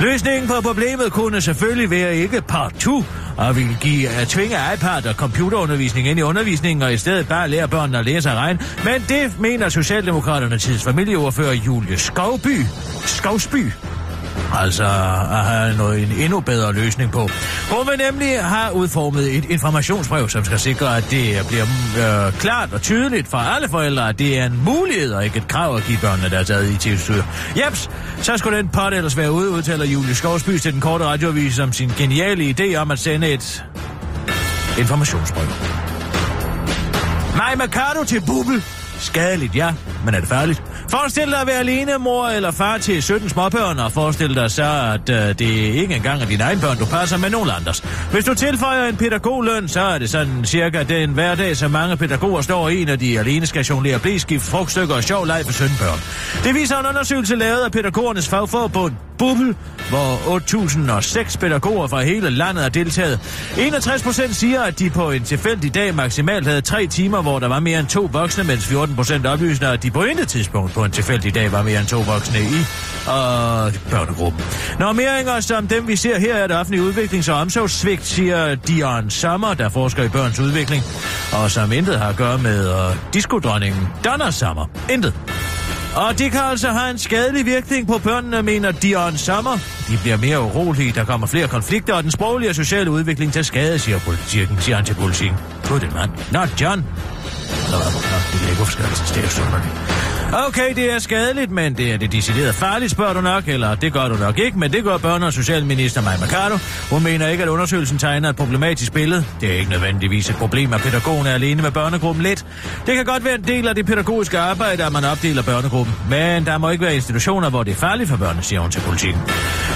Løsningen på problemet kunne selvfølgelig være ikke partout og ville give at tvinge iPad og computerundervisning ind i undervisningen og i stedet bare lære børnene at læse og regne. Men det mener Socialdemokraterne tids familieordfører Julie Skovby. Skovsby Altså at have noget, en endnu bedre løsning på. Hun vil nemlig have udformet et informationsbrev, som skal sikre, at det bliver øh, klart og tydeligt for alle forældre, at det er en mulighed og ikke et krav at give børnene deres eget IT-udstyr. Jeps, så skulle den pot ellers være ude, udtaler Julie Skovsby til den korte radioavis om sin geniale idé om at sende et informationsbrev. Maja Mercado til Bubble. Skadeligt, ja, men er det farligt? Forestil dig at være alene mor eller far til 17 småbørn, og forestil dig så, at øh, det ikke engang er dine egne børn, du passer med nogen andres. Hvis du tilføjer en pædagogløn, så er det sådan cirka den hverdag, som mange pædagoger står i, når de alene skal jonglere blæskift, frugtstykker og sjov leg for 17 børn. Det viser en undersøgelse lavet af pædagogernes fagforbund Bubbel, hvor 8.006 pædagoger fra hele landet har deltaget. 61 procent siger, at de på en tilfældig dag maksimalt havde tre timer, hvor der var mere end to voksne, mens 14 procent oplyser, at de på intet tidspunkt på en tilfældig dag var mere end to voksne i og børnegruppen. Normeringer som dem, vi ser her, er det offentlige udviklings- og omsorgssvigt, siger Dion Sommer, der forsker i børns udvikling, og som intet har at gøre med uh, diskodronningen Donna Sommer. Intet. Og det kan altså have en skadelig virkning på børnene, mener Dion Sommer. De bliver mere urolige, der kommer flere konflikter, og den sproglige og sociale udvikling til skade, siger politikken, siger han til politikken. Gud, mand. Not John. Nå, nå, det er ikke forskelligt, det er Okay, det er skadeligt, men det er det decideret farligt, spørger du nok, eller det gør du nok ikke, men det gør børne- og socialminister Maja Mercado. Hun mener ikke, at undersøgelsen tegner et problematisk billede. Det er ikke nødvendigvis et problem, at pædagogen er alene med børnegruppen lidt. Det kan godt være en del af det pædagogiske arbejde, at man opdeler børnegruppen, men der må ikke være institutioner, hvor det er farligt for børnene, siger hun til politikken.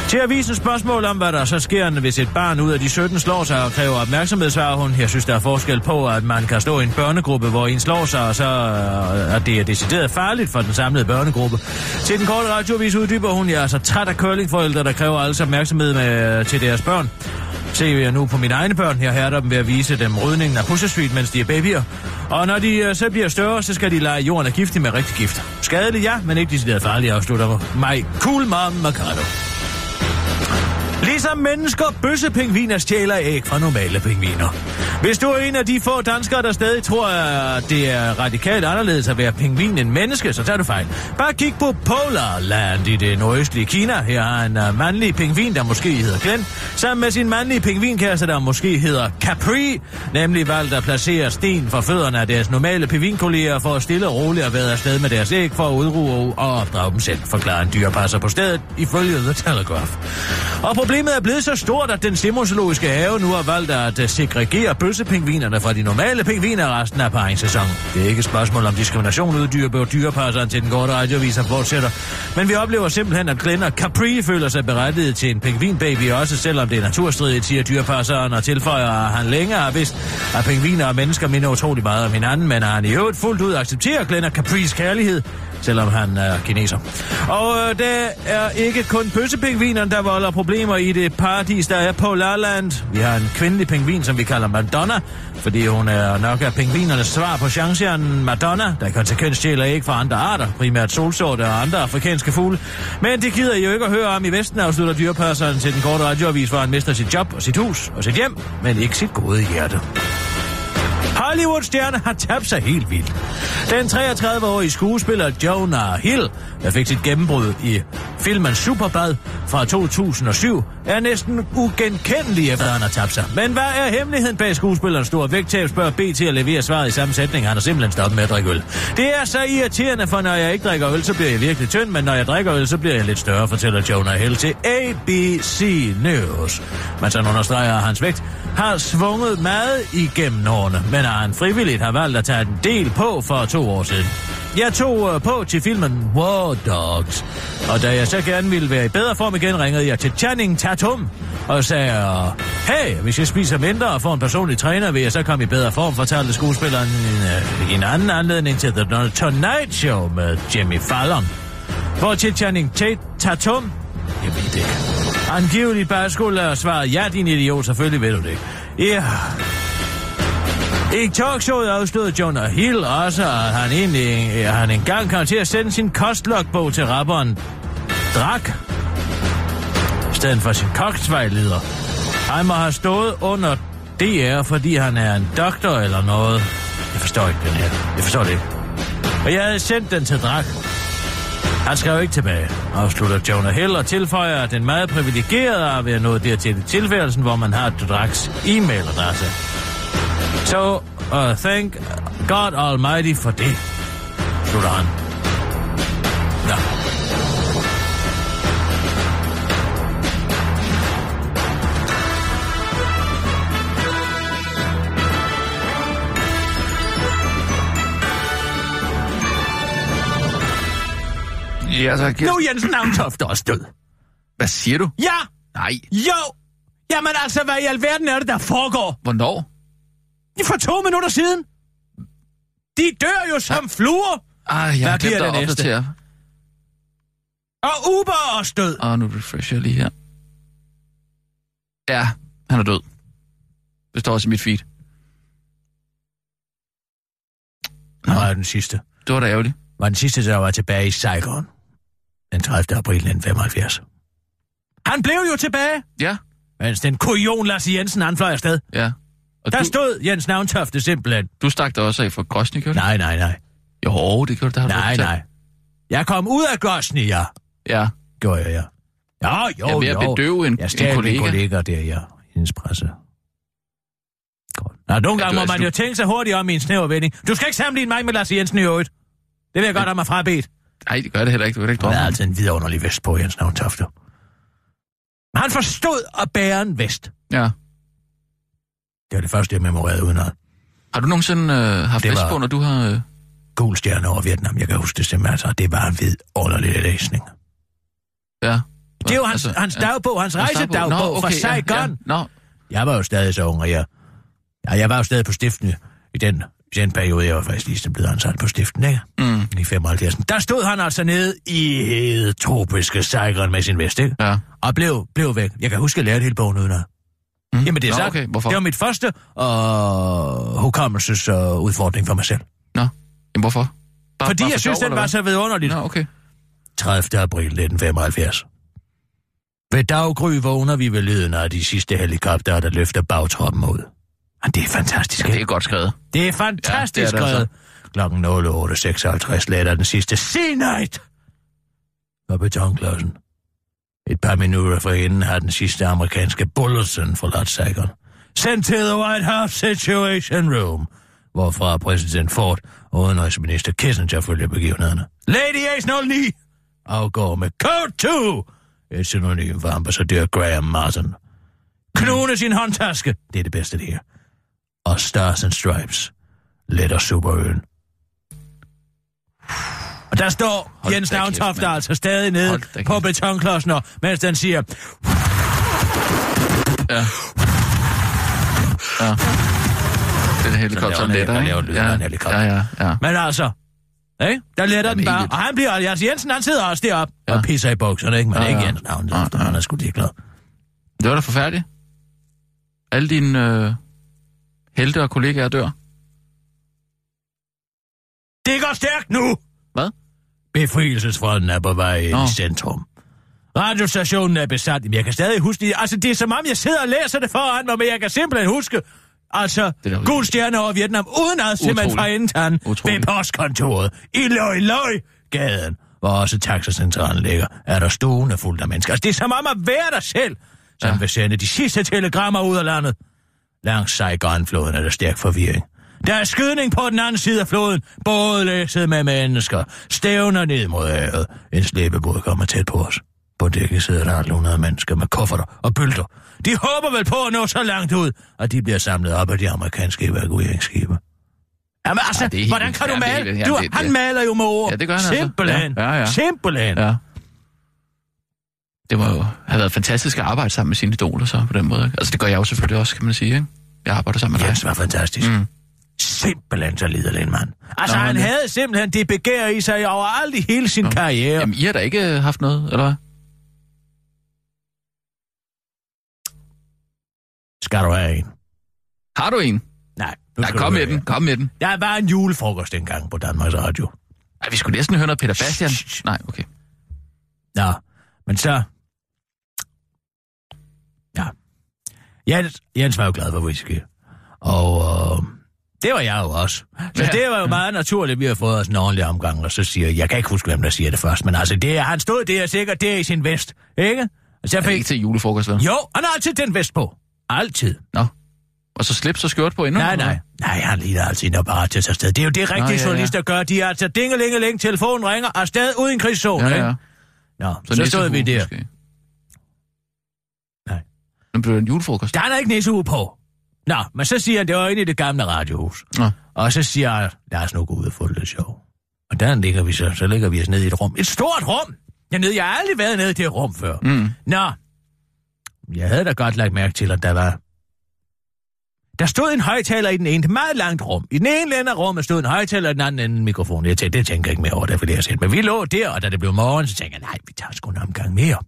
Til at vise et spørgsmål om, hvad der så sker, hvis et barn ud af de 17 slår sig og kræver opmærksomhed, svarer hun. Jeg synes, der er forskel på, at man kan stå i en børnegruppe, hvor en slår sig, og så øh, at det er decideret farligt for den samlede børnegruppe. Til den korte radiovis uddyber hun, jeg er så træt af curlingforældre, der kræver altså opmærksomhed med, øh, til deres børn. Se jeg nu på mine egne børn. Jeg hærder dem ved at vise dem rydningen af Pusher Street, mens de er babyer. Og når de øh, så bliver større, så skal de lege jorden er giftig med rigtig gift. Skadelig, ja, men ikke decideret farlig, afslutter mig. Cool Mom Mercado. Ligesom mennesker, bøssepingviner stjæler æg fra normale pingviner. Hvis du er en af de få danskere, der stadig tror, at det er radikalt anderledes at være pingvin end menneske, så tager du fejl. Bare kig på Polar Land i det nordøstlige Kina. Her har en uh, mandlig pingvin, der måske hedder Glenn, sammen med sin mandlige pingvinkæreste, der måske hedder Capri, nemlig valgt at placere sten for fødderne af deres normale pingvinkolleger for at stille og roligt at være afsted med deres æg for at udruge og opdrage dem selv, forklarer en dyrepasser på stedet ifølge The Telegraph. Og problemet er blevet så stort, at den simosologiske have nu har valgt at øh, segregere bøssepingvinerne fra de normale pingviner resten af paringssæsonen. Det er ikke et spørgsmål om diskrimination uddyr på dyrepasseren til den korte radioviser fortsætter. Men vi oplever simpelthen, at Glenn og Capri føler sig berettiget til en pingvinbaby, også selvom det er naturstridigt, siger dyrepasseren og tilføjer, at han længere har vidst, at pingviner og mennesker minder utrolig meget om hinanden, men at han i øvrigt fuldt ud accepterer Glenn og Capris kærlighed, selvom han er kineser. Og øh, det er ikke kun bøssepingvinerne, der volder problemer i det paradis, der er på Larland. Vi har en kvindelig pingvin, som vi kalder Madonna, fordi hun er nok af pingvinernes svar på chanceren Madonna, der konsekvens stjæler ikke fra andre arter, primært solsorte og andre afrikanske fugle. Men det gider I jo ikke at høre om i Vesten, afslutter dyrepasseren til den korte radioavis, hvor han mister sit job og sit hus og sit hjem, men ikke sit gode hjerte. Hollywood-stjerne har tabt sig helt vildt. Den 33-årige skuespiller Jonah Hill, der fik sit gennembrud i filmen Superbad fra 2007, er næsten ugenkendelig efter han har tabt sig. Men hvad er hemmeligheden bag skuespillerens store vægttab, spørger B til at levere svaret i samme sætning. Han har simpelthen stoppet med at drikke øl. Det er så irriterende, for når jeg ikke drikker øl, så bliver jeg virkelig tynd, men når jeg drikker øl, så bliver jeg lidt større, fortæller Jonah Hill til ABC News. Men så understreger at hans vægt har svunget meget igennem årene, men han frivilligt har valgt at tage en del på for to år siden. Jeg tog øh, på til filmen War Dogs, og da jeg så gerne ville være i bedre form igen, ringede jeg til Channing Tatum og sagde, hey, hvis jeg spiser mindre og får en personlig træner, vil jeg så komme i bedre form, fortalte skuespilleren uh, øh, i en anden anledning til The Tonight Show med Jimmy Fallon. Hvor til Channing Tatum, jeg ved det ikke, angiveligt bare skulle svare, ja, din idiot, selvfølgelig ved du det. Ja, i talkshowet afslørede Jonah Hill også, at han egentlig at han engang kom til at sende sin kostlogbog til rapperen Drak, i stedet for sin koksvejleder. Han må have stået under DR, fordi han er en doktor eller noget. Jeg forstår ikke den her. Jeg forstår det ikke. Og jeg havde sendt den til Drak. Han skrev ikke tilbage, afslutter Jonah Hill og tilføjer, at den meget privilegerede er ved at nå dertil i tilværelsen, hvor man har Draks e-mailadresse. So, uh, thank God Almighty for det, slutter han. Ja. Ja, så Nu er Jensen Navntoft også død. Hvad siger du? Ja! Nej. Jo! Jamen altså, hvad i alverden er det, der foregår? Hvornår? For to minutter siden. De dør jo som ja. fluer. Ah, jeg har glemt at opdatere. Og Uber er også død. Og nu refresher jeg lige her. Ja, han er død. Det står også i mit feed. Nå, var den sidste. Det var da ærgerligt. Var den sidste, der var tilbage i Saigon. Den 30. april 1975. Han blev jo tilbage, Ja, mens den kujon Lasse Jensen han fløj afsted. ja. Og Der du, stod Jens Navntofte simpelthen. du stak dig også af for Grosny, gjorde du? Nej, nej, nej. Jo, det gjorde du. Der Nej, nej. Jeg kom ud af Gosny, ja. Ja, Gjorde jeg, ja. Jo, jo, jeg er ved at jo. bedøve en, Jeg en kollega. min kollega der, ja. Hendes presse. Nå, nogle gange du- må altså, man du- jo tænke sig hurtigt om i en snæver vending. Du skal ikke sammenligne mig med Lars Jensen i øvrigt. Det vil jeg godt have mig frabedt. Nej, det gør det heller ikke. Kan da ikke Han drømme. er om altid en vidunderlig vest på, Jens Navntofte. Men han forstod at bære en vest. det. Ja. Det var det første, jeg memorerede udenad. Har du nogensinde øh, haft Det vest på, når du har... Øh... Gul stjerne over Vietnam, jeg kan huske det simpelthen. Altså, det var en vidunderlig læsning. Ja. Det er jo hans, hans dagbog, hans rejsedagbog Nå, fra okay, Saigon. Ja, ja. Nå, Jeg var jo stadig så ung, og jeg, ja, jeg var jo stadig på stiften i den, i den periode. Jeg var faktisk lige blevet ansat på stiften, ikke? mm, I 75. Der stod han altså nede i tropiske Saigon med sin vest, ikke? ja. Og blev, blev væk. Jeg kan huske, at jeg lærte hele bogen udenad. Mm. Jamen, det er Nå, så. okay. Hvorfor? Det var mit første øh, hukommelses øh, for mig selv. Nå, jamen hvorfor? Bare, Fordi bare for jeg synes, den var så vidunderligt. Nå, okay. 30. april 1975. Ved daggry vågner vi ved lyden af de sidste helikoptere, der løfter bagtroppen ud. Og det er fantastisk. Ja, det er godt skrevet. Det er fantastisk Ja, det er det skrevet. Klokken 08.56 letter den sidste C-Night på betonklodsen. Et par minutter forinden har den sidste amerikanske bulletin forladt Saigon. Send til the White House Situation Room, hvorfra præsident Ford og udenrigsminister Kissinger følger begivenhederne. Lady Ace 09 afgår med Code 2, et synonym for ambassadør Graham Martin. Knune sin håndtaske, det er det bedste det her. Og Stars and Stripes, letter superøen. Og der står Hold Jens da kæft, Navntoft mand. altså stadig nede på betonklodsen, mens den siger, Ja. Ja. Den- letter, der ikke? laver lyden af en helikopter. Ja, ja, ja. men altså, ikke? der letter Jamen, den bare. Og han bliver, altså Jensen, han sidder også deroppe Ja. og pisser i bukserne, ikke? Men Ja, ikke ja. Jens Navntoft, Ja, ja. han er sgu ligeglad. Det var da forfærdeligt. Alle dine øh, helte og kollegaer dør. Det går stærkt nu! Hvad? Befrielsesfronten er på vej ind i centrum. Radiostationen er besat. Men jeg kan stadig huske det. Altså, det er som om, jeg sidder og læser det foran mig, men jeg kan simpelthen huske... Altså, gul stjerne over Vietnam, uden at simpelthen fra indtagen ved postkontoret i Løj Løj gaden, hvor også taxacentralen ligger, er der stående fuldt af mennesker. Altså, det er som om at være der selv, som ja. vil sende de sidste telegrammer ud af landet. Langs Saigon-floden er der stærk forvirring. Der er skydning på den anden side af floden, både læsset med mennesker, stævner ned mod havet. En slæbebåd kommer tæt på os. På dækket sidder der 100 mennesker med kufferter og bølter. De håber vel på at nå så langt ud, at de bliver samlet op af de amerikanske evakueringsskibe. Jamen altså, Ja, det hvordan kan du Ja, det male? ja, du, det- han det- maler jo med ord. Ja, det gør han altså. Simpelthen. Ja, ja, ja. Simpelthen. Ja. Det må jo have været fantastisk at arbejde sammen med sine idoler så på den måde. Altså det gør jeg jo selvfølgelig også, kan man sige. Ikke? Jeg arbejder sammen med dig. Jens var fantastisk. Mm. Simpelthen så liderlig en mand. Altså, Nå, han men- havde simpelthen det begær i sig overalt i hele sin karriere. Jamen, I har da ikke øh, haft noget, eller hvad? Skal du have en? Har du en? Nej. Nej, kom med den, kom med den. Der var en julefrokost engang på Danmarks Radio. Ej, vi skulle næsten høre noget Peter Bastian. Shh, shh. Nej, okay. Nå, men så... Ja. Jens, Jens var jo glad for whisky. Og øh, det var jeg jo også. Så Ja. det var jo meget naturligt, at vi har fået os en ordentlig omgang. Og så siger jeg, jeg kan ikke huske, hvem der siger det først, men altså, det er, han stod der sikkert der i sin vest, ikke? Og så Er det fik... ikke til julefrokost, vel? Jo, han har altid den vest på. Altid. Nå. Og så slips og skjort på endnu? Nej, nej. Nej, han ligner altid, når bare til afsted. Det er jo det rigtige ja, ja. journalister gør. De er altså dingelingeling, telefonen ringer, afsted uden en krigszone. hvad? Ja, ikke? ja. Nå, så, så stod vi der. Måske. Nej. Nu blev det en julefrokost. Der er der ikke nissehue på. Nå, men så siger han, det var inde i det gamle radiohus. Nå. Og så siger jeg, lad os nu gå ud og få det lidt sjov. Og der ligger vi så, så ligger vi os ned i et rum. Et stort rum! Jeg, ned, jeg har aldrig været nede i det rum før. Mm. Nå, jeg havde da godt lagt mærke til, at der var... Der stod en højtaler i den ene, et meget langt rum. I den ene ende af rummet stod en højtaler, og den anden ende en mikrofon. Jeg tænkte, det tænker jeg ikke mere over, det fordi jeg set. Men vi lå der, og da det blev morgen, så tænkte jeg, nej, vi tager sgu en omgang mere.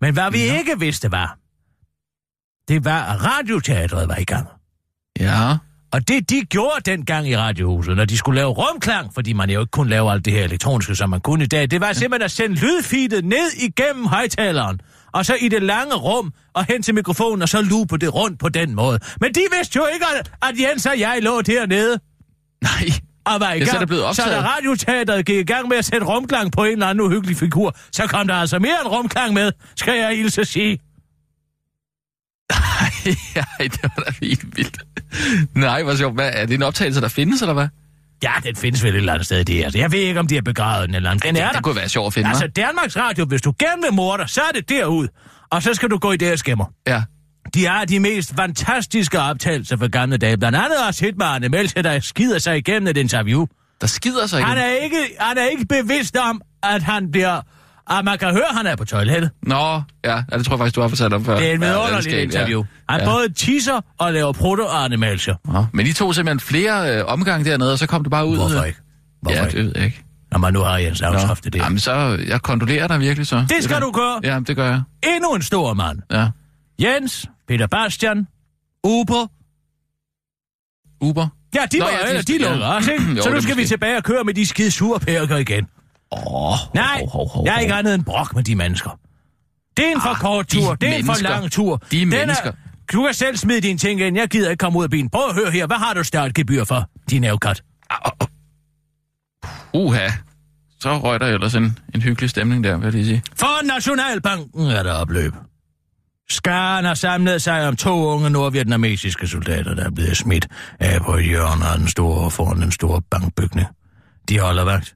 Men hvad vi ikke vidste var, det var, at radioteatret var i gang. Ja. Og det, de gjorde dengang i Radiohuset, når de skulle lave rumklang, fordi man jo ikke kunne lave alt det her elektroniske, som man kunne i dag, det var simpelthen at sende lydfeedet ned igennem højtaleren, og så i det lange rum, og hen til mikrofonen, og så loope det rundt på den måde. Men de vidste jo ikke, at- Jens og jeg lå dernede Nej. og var i så gang. er det blevet så optaget. da radioteatret gik i gang med at sætte rumklang på en eller anden uhyggelig figur, så kom der altså mere end rumklang med, skal jeg hilse sige. [laughs] Nej, det var da helt vildt. Nej, hvor sjovt. Hvad, er det en optagelse, der findes, eller hvad? Ja, den findes vel et eller andet sted, det er. Jeg ved ikke, om de har begravet den eller andet. Den er det, der. det kunne være sjovt at finde, Altså? Danmarks Radio, hvis du gerne vil morde dig, så er det derud. Og så skal du gå i deres skæmmer. Ja. De har de mest fantastiske optagelser for gamle dage. Blandt andet også hit med Arne Melchior, der skider sig igennem et interview. Der skider sig ikke. Han er ikke, han er ikke bevidst om, at han bliver... At man kan høre, at han er på toilettet. Nå, ja. ja, det tror jeg faktisk, du har fortalt om før. Det er en ja, vidunderligt skægt, interview. Han Ja. både tisser og laver prutter og. Nå, men I tog simpelthen flere øh, omgange dernede, og så kom du bare ud. Hvorfor ikke? Hvorfor Ja, ikke? det ved jeg ikke. Når man nu har Jens Avntoft det der. Jamen så, jeg kondolerer dig virkelig så. Det skal er- du gøre. Ja, det gør jeg. Endnu en stor mand. Ja. Jens, Peter Bastian, Uber. Uber? Ja, de, Nå, Nå, ja, ja, de- de, de lukker ja. også, ikke? [clears throat] Jo, Så nu det skal vi måske. tilbage og køre med de skide sure pærker igen. Oh, Nej, jeg er ikke andet end brok med de mennesker. Det er en for Ah, kort tur, det er en for lang tur. De Den mennesker. du kan selv smide dine ting ind, jeg gider ikke komme ud af bilen. Prøv at høre her, hvad har du startgebyr for, din ævkat? uha. Så røg der ellers en, en hyggelig stemning der, vil jeg lige sige. For Nationalbanken er der opløb. Skaren har samlet sig om to unge nordvietnamesiske soldater, der er blevet smidt af på et hjørne af den store, foran den store bankbygning. De holder vagt.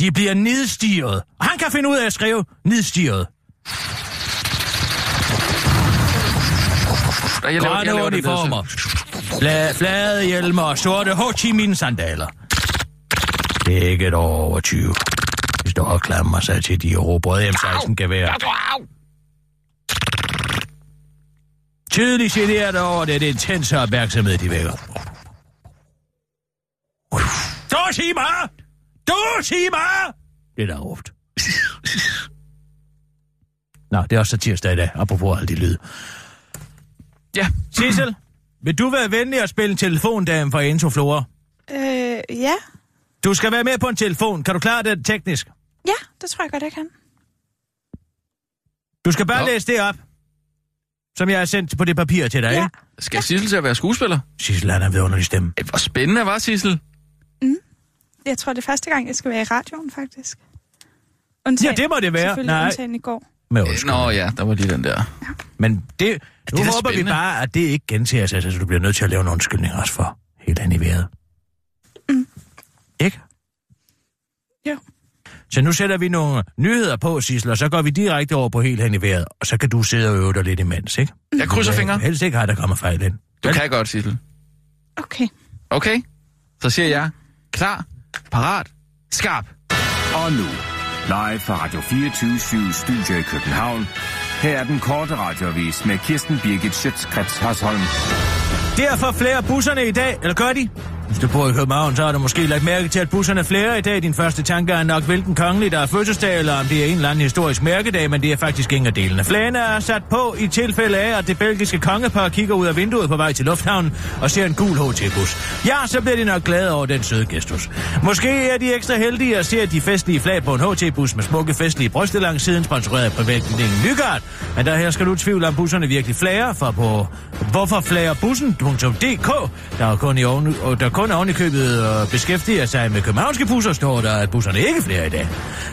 De bliver nedstiget. Og han kan finde ud af at skrive nedstiget. Jeg laver, Grønne uniformer. Fla- flade hjelme og sorte Ho Chi Minh sandaler. Det er ikke et år over 20. De står og klamrer sig til de erobrede M16 gevær. Tydeligt generet over det, det intense opmærksomhed, de vækker. Du mig! Det er der råbt. Nå, det er også så tirsdag i dag, apropos alle de lyd. Ja, Sissel, vil du være venlig at spille en telefondame for Enzo Flora? Øh, ja. Du skal være med på en telefon. Kan du klare det teknisk? Ja, det tror jeg godt, jeg kan. Du skal bare Nå. læse det op, som jeg har sendt på det papir til dig, Ja. ikke? skal Sissel til at være skuespiller? Sissel, han er en vidunderlig stemme. Hvor spændende var Sissel? Jeg tror, det er første gang, jeg skal være i radioen, faktisk. Undtagen, Ja, det må det være. Selvfølgelig Nej. undtagen i går. Med undskyld. Nå ja, der var lige den der. Men det, nu da håber vi bare, at det ikke gentager sig, så du bliver nødt til at lave en undskyldning også for helt andet i vejret. Mm. Ikke? Jo. Så nu sætter vi nogle nyheder på, Sissel, og så går vi direkte over på helt hen i vejret, og så kan du sidde og øve dig lidt imens, ikke? Jeg krydser fingre. Helst ikke har, der kommer fejl ind. Du kan godt, Sissel. Okay. Okay? Så siger jeg, klar, parat, skarp. Og nu, live fra Radio 24 Studio i København. Her er den korte radiovis med Kirsten Birgit Schøtzgrads Hasholm. Derfor flere busserne i dag, eller gør de? Hvis du bor i København, så har du måske lagt mærke til, at busserne er flere i dag. Din første tanke er nok, hvilken kongelig, der er fødselsdag, eller om det er en eller anden historisk mærkedag, men det er faktisk ingen af delene. Flagene er sat på i tilfælde af, at det belgiske kongepar kigger ud af vinduet på vej til lufthavnen og ser en gul HT-bus. Ja, så bliver de nok glade over den søde gestus. Måske er de ekstra heldige at se de festlige flag på en HT-bus med smukke festlige bryster langs siden, sponsoreret af privatklinikken Nygaard. Men der her skal du tvivle om busserne virkelig flager, for på hvorforflagerbussen.dk, der er kun i oven, og der kun ovenikøbet og købet beskæftiger sig med københavnske busser, står der, at busserne ikke flere i dag.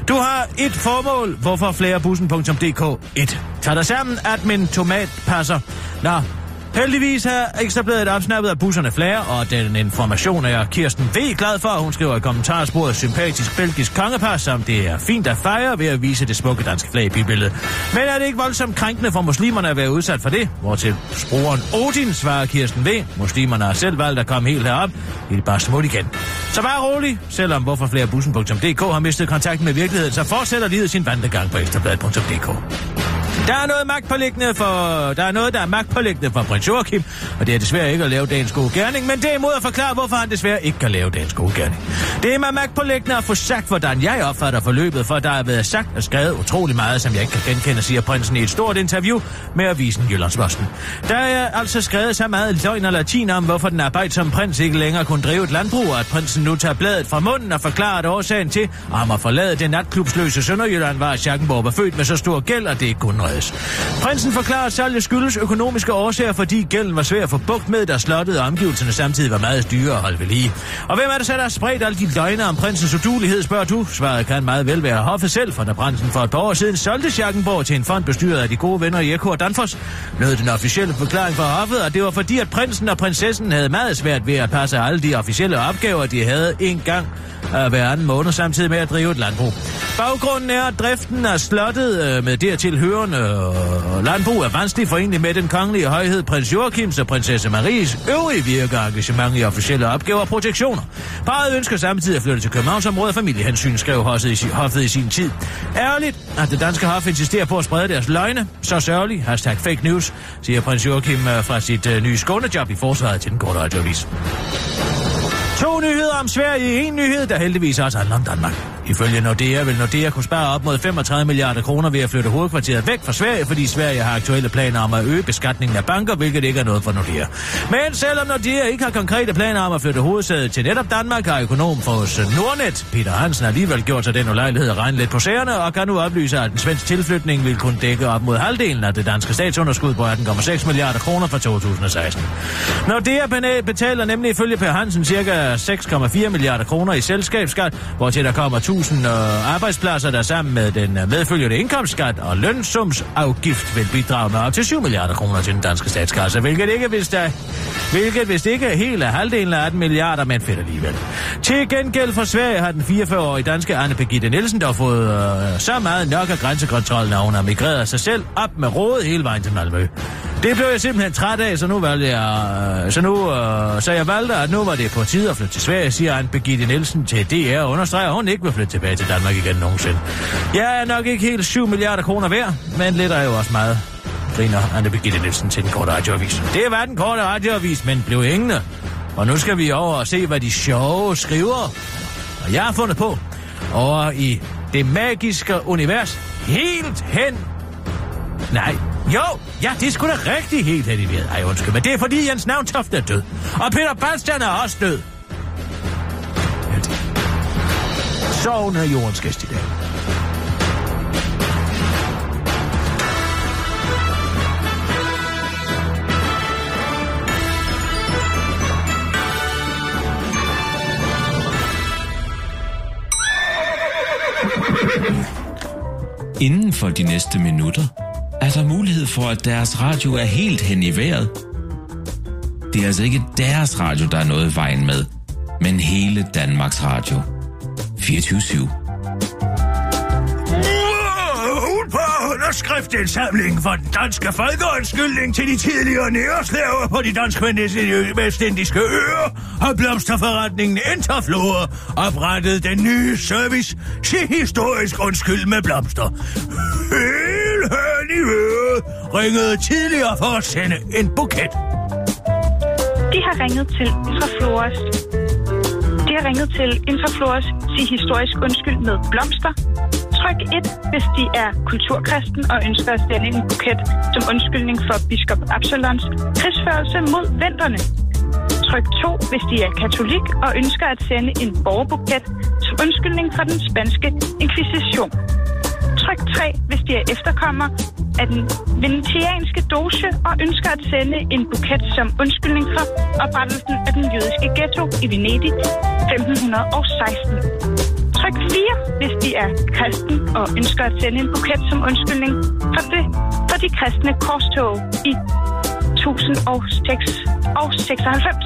Du har et formål, hvorfor hvorforflagerbussen.dk 1. Tag dig sammen, admin tomatpasser. Nå, Heldigvis har Ekstrabladet opsnappet, at busserne flager, og den information er Kirsten V. glad for. Hun skriver i kommentarsporet sympatisk belgisk kongepar, som det er fint at fejre ved at vise det smukke danske flag i bybilledet. Men er det ikke voldsomt krænkende for muslimerne at være udsat for det? Hvortil sporen Odin svarer Kirsten V. Muslimerne har selv valgt at komme helt herop. Det bare smut igen. Så bare rolig, selvom hvorfor flere bussen.dk har mistet kontakten med virkeligheden, så fortsætter livet sin vandregang på ekstrabladet.dk. Der er noget magtpålæggende for, der er noget, der er magtpålæggende for prins Joachim, og det er desværre ikke at lave dagens gode gerning, men derimod at forklare, hvorfor han desværre ikke kan lave dagens gode gerning. Det er mig magtpålæggende at få sagt, hvordan jeg opfatter forløbet, for der har været sagt og skrevet utrolig meget, som jeg ikke kan genkende, siger prinsen i et stort interview med avisen Jyllandsposten. Der er altså skrevet så meget løgn og latin om, hvorfor den arbejdsomme prins ikke længere kunne drive et landbrug, og at prinsen nu tager bladet fra munden og forklarer, at årsagen til, at han har forlade det natklubsløse Sønderjylland, var, at Schackenborg var født med så stor gæld, at det ikke kunne reddes. Prinsen forklarer, at salget skyldes økonomiske årsager, fordi gælden var svær at få bugt med, da slottet og omgivelserne samtidig var meget dyre at holde ved lige. Og hvem er det så, der har spredt alle de løgne om prinsens udulighed, spørger du? Svaret kan meget vel være hoffet selv, for da prinsen for et par år siden solgte Schackenborg til en fond bestyret af de gode venner i Eko og Danfoss, lød den officielle forklaring fra hoffet, at det var fordi, at prinsen og prinsessen havde meget svært ved at passe alle de officielle opgaver, de havde engang øh, hver anden måned, samtidig med at drive et landbrug. Baggrunden er, at driften af slottet øh, med dertil hørende øh, landbrug er vanskelig forenlig med den kongelige højhed prins Joachims og prinsesse Maries øvrige virke engagement i officielle opgaver og projektioner. Parret ønsker samtidig at flytte til Københavnsområdet familiehensyn, skrev hoffet i, i sin tid. Ærligt, at det danske hof insisterer på at sprede deres løgne. Så sørgeligt, hashtag fake news, siger prins Joachim øh, fra sit øh, nye skånejob i forsvaret til den korte radioavis. To nyheder om Sverige en nyhed, der heldigvis også handler om Danmark. Ifølge Nordea vil Nordea kunne spare op mod 35 milliarder kroner ved at flytte hovedkvarteret væk fra Sverige, fordi Sverige har aktuelle planer om at øge beskatningen af banker, hvilket ikke er noget for Nordea. Men selvom Nordea ikke har konkrete planer om at flytte hovedsædet til netop Danmark, har økonom for hos Nordnet, Peter Hansen, alligevel gjort sig den ulejlighed at regne lidt på sagerne, og kan nu oplyse, at den svensk tilflytning vil kunne dække op mod halvdelen af det danske statsunderskud på 18,6 milliarder kroner for 2016. Nordea betaler nemlig ifølge Per Hansen cirka ca. 6,4 milliarder kroner i selskabsskat, hvortil der kommer 1000 øh, arbejdspladser, der sammen med den øh, medfølgende indkomstskat og lønsumsafgift vil bidrage med op til 7 milliarder kroner til den danske statskasse, hvilket ikke, hvis der, hvilket hvis det ikke er hele halvdelen af 18 milliarder, men fedt alligevel. Til gengæld for Sverige har den 44-årige danske Anne Birgitte Nielsen dog fået øh, så meget nok af grænsekontrollen, at hun har migreret sig selv op med rådet hele vejen til Malmø. Det blev jeg simpelthen træt af, så nu valgte jeg, øh, så nu, øh, så jeg valgte, at nu var det på tide at flytte til Sverige, siger han Birgitte Nielsen til DR og understreger, at hun ikke vil flytte tilbage til Danmark igen nogensinde. Jeg er nok ikke helt 7 milliarder kroner værd, men lidt er jo også meget griner Anne Birgitte Nielsen til den korte radioavis. Det var den korte radioavis, men blev hængende. Og nu skal vi over og se, hvad de sjove skriver. Og jeg har fundet på over i det magiske univers helt hen. Nej, jo, ja, det skulle da rigtig helt hen i vejret. Ej, undskyld, men det er fordi Jens Navntoft er død. Og Peter Bastian er også død. Så er jordens gæst i dag. Inden for de næste minutter er der mulighed for, at deres radio er helt hen i vejret. Det er altså ikke deres radio, der er noget i vejen med, men hele Danmarks Radio. 24 Ud på underskriftindsamlingen for den danske folkeundskyldning til de tidligere næreslaver på de danske vestindiske øer har blomsterforretningen Interflora oprettet den nye service til historisk undskyld med blomster. Helt hen i øret ringede tidligere for at sende en buket. De har ringet til Intrafloras. Har ringet til Interflores sig historisk undskyld med blomster. Tryk 1, hvis de er kulturkristen og ønsker at sende en buket som undskyldning for biskop Absalons krigsførelse mod venterne. Tryk 2, hvis de er katolik og ønsker at sende en borgerbuket som undskyldning for den spanske inkvisition. Tryk 3, hvis de er efterkommer af den venetianske doge og ønsker at sende en buket som undskyldning for oprettelsen af den jødiske ghetto i Venedig 1516. Tryk 4, hvis de er kristen og ønsker at sende en buket som undskyldning for, det, for de kristne korstog i 1096.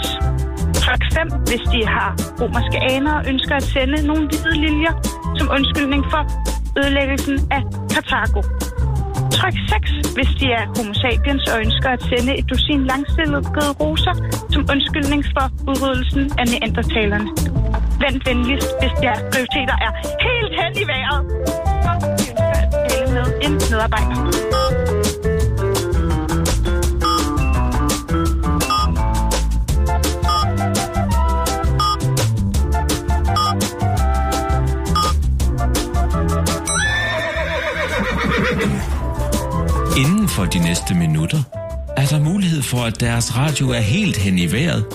Tryk 5, hvis de har romerske aner og ønsker at sende nogle hvide liljer som undskyldning for ødelæggelsen af Karthago. Tryk 6, hvis de er homo sapiens og ønsker at sende et dusin langstillede roser som undskyldning for udryddelsen af neandertalerne. Vent venligst, hvis deres prioriteter er helt hen i vejret. Og de ønsker at tale med en medarbejder. For de næste minutter er der mulighed for, at deres radio er helt hen i vejret.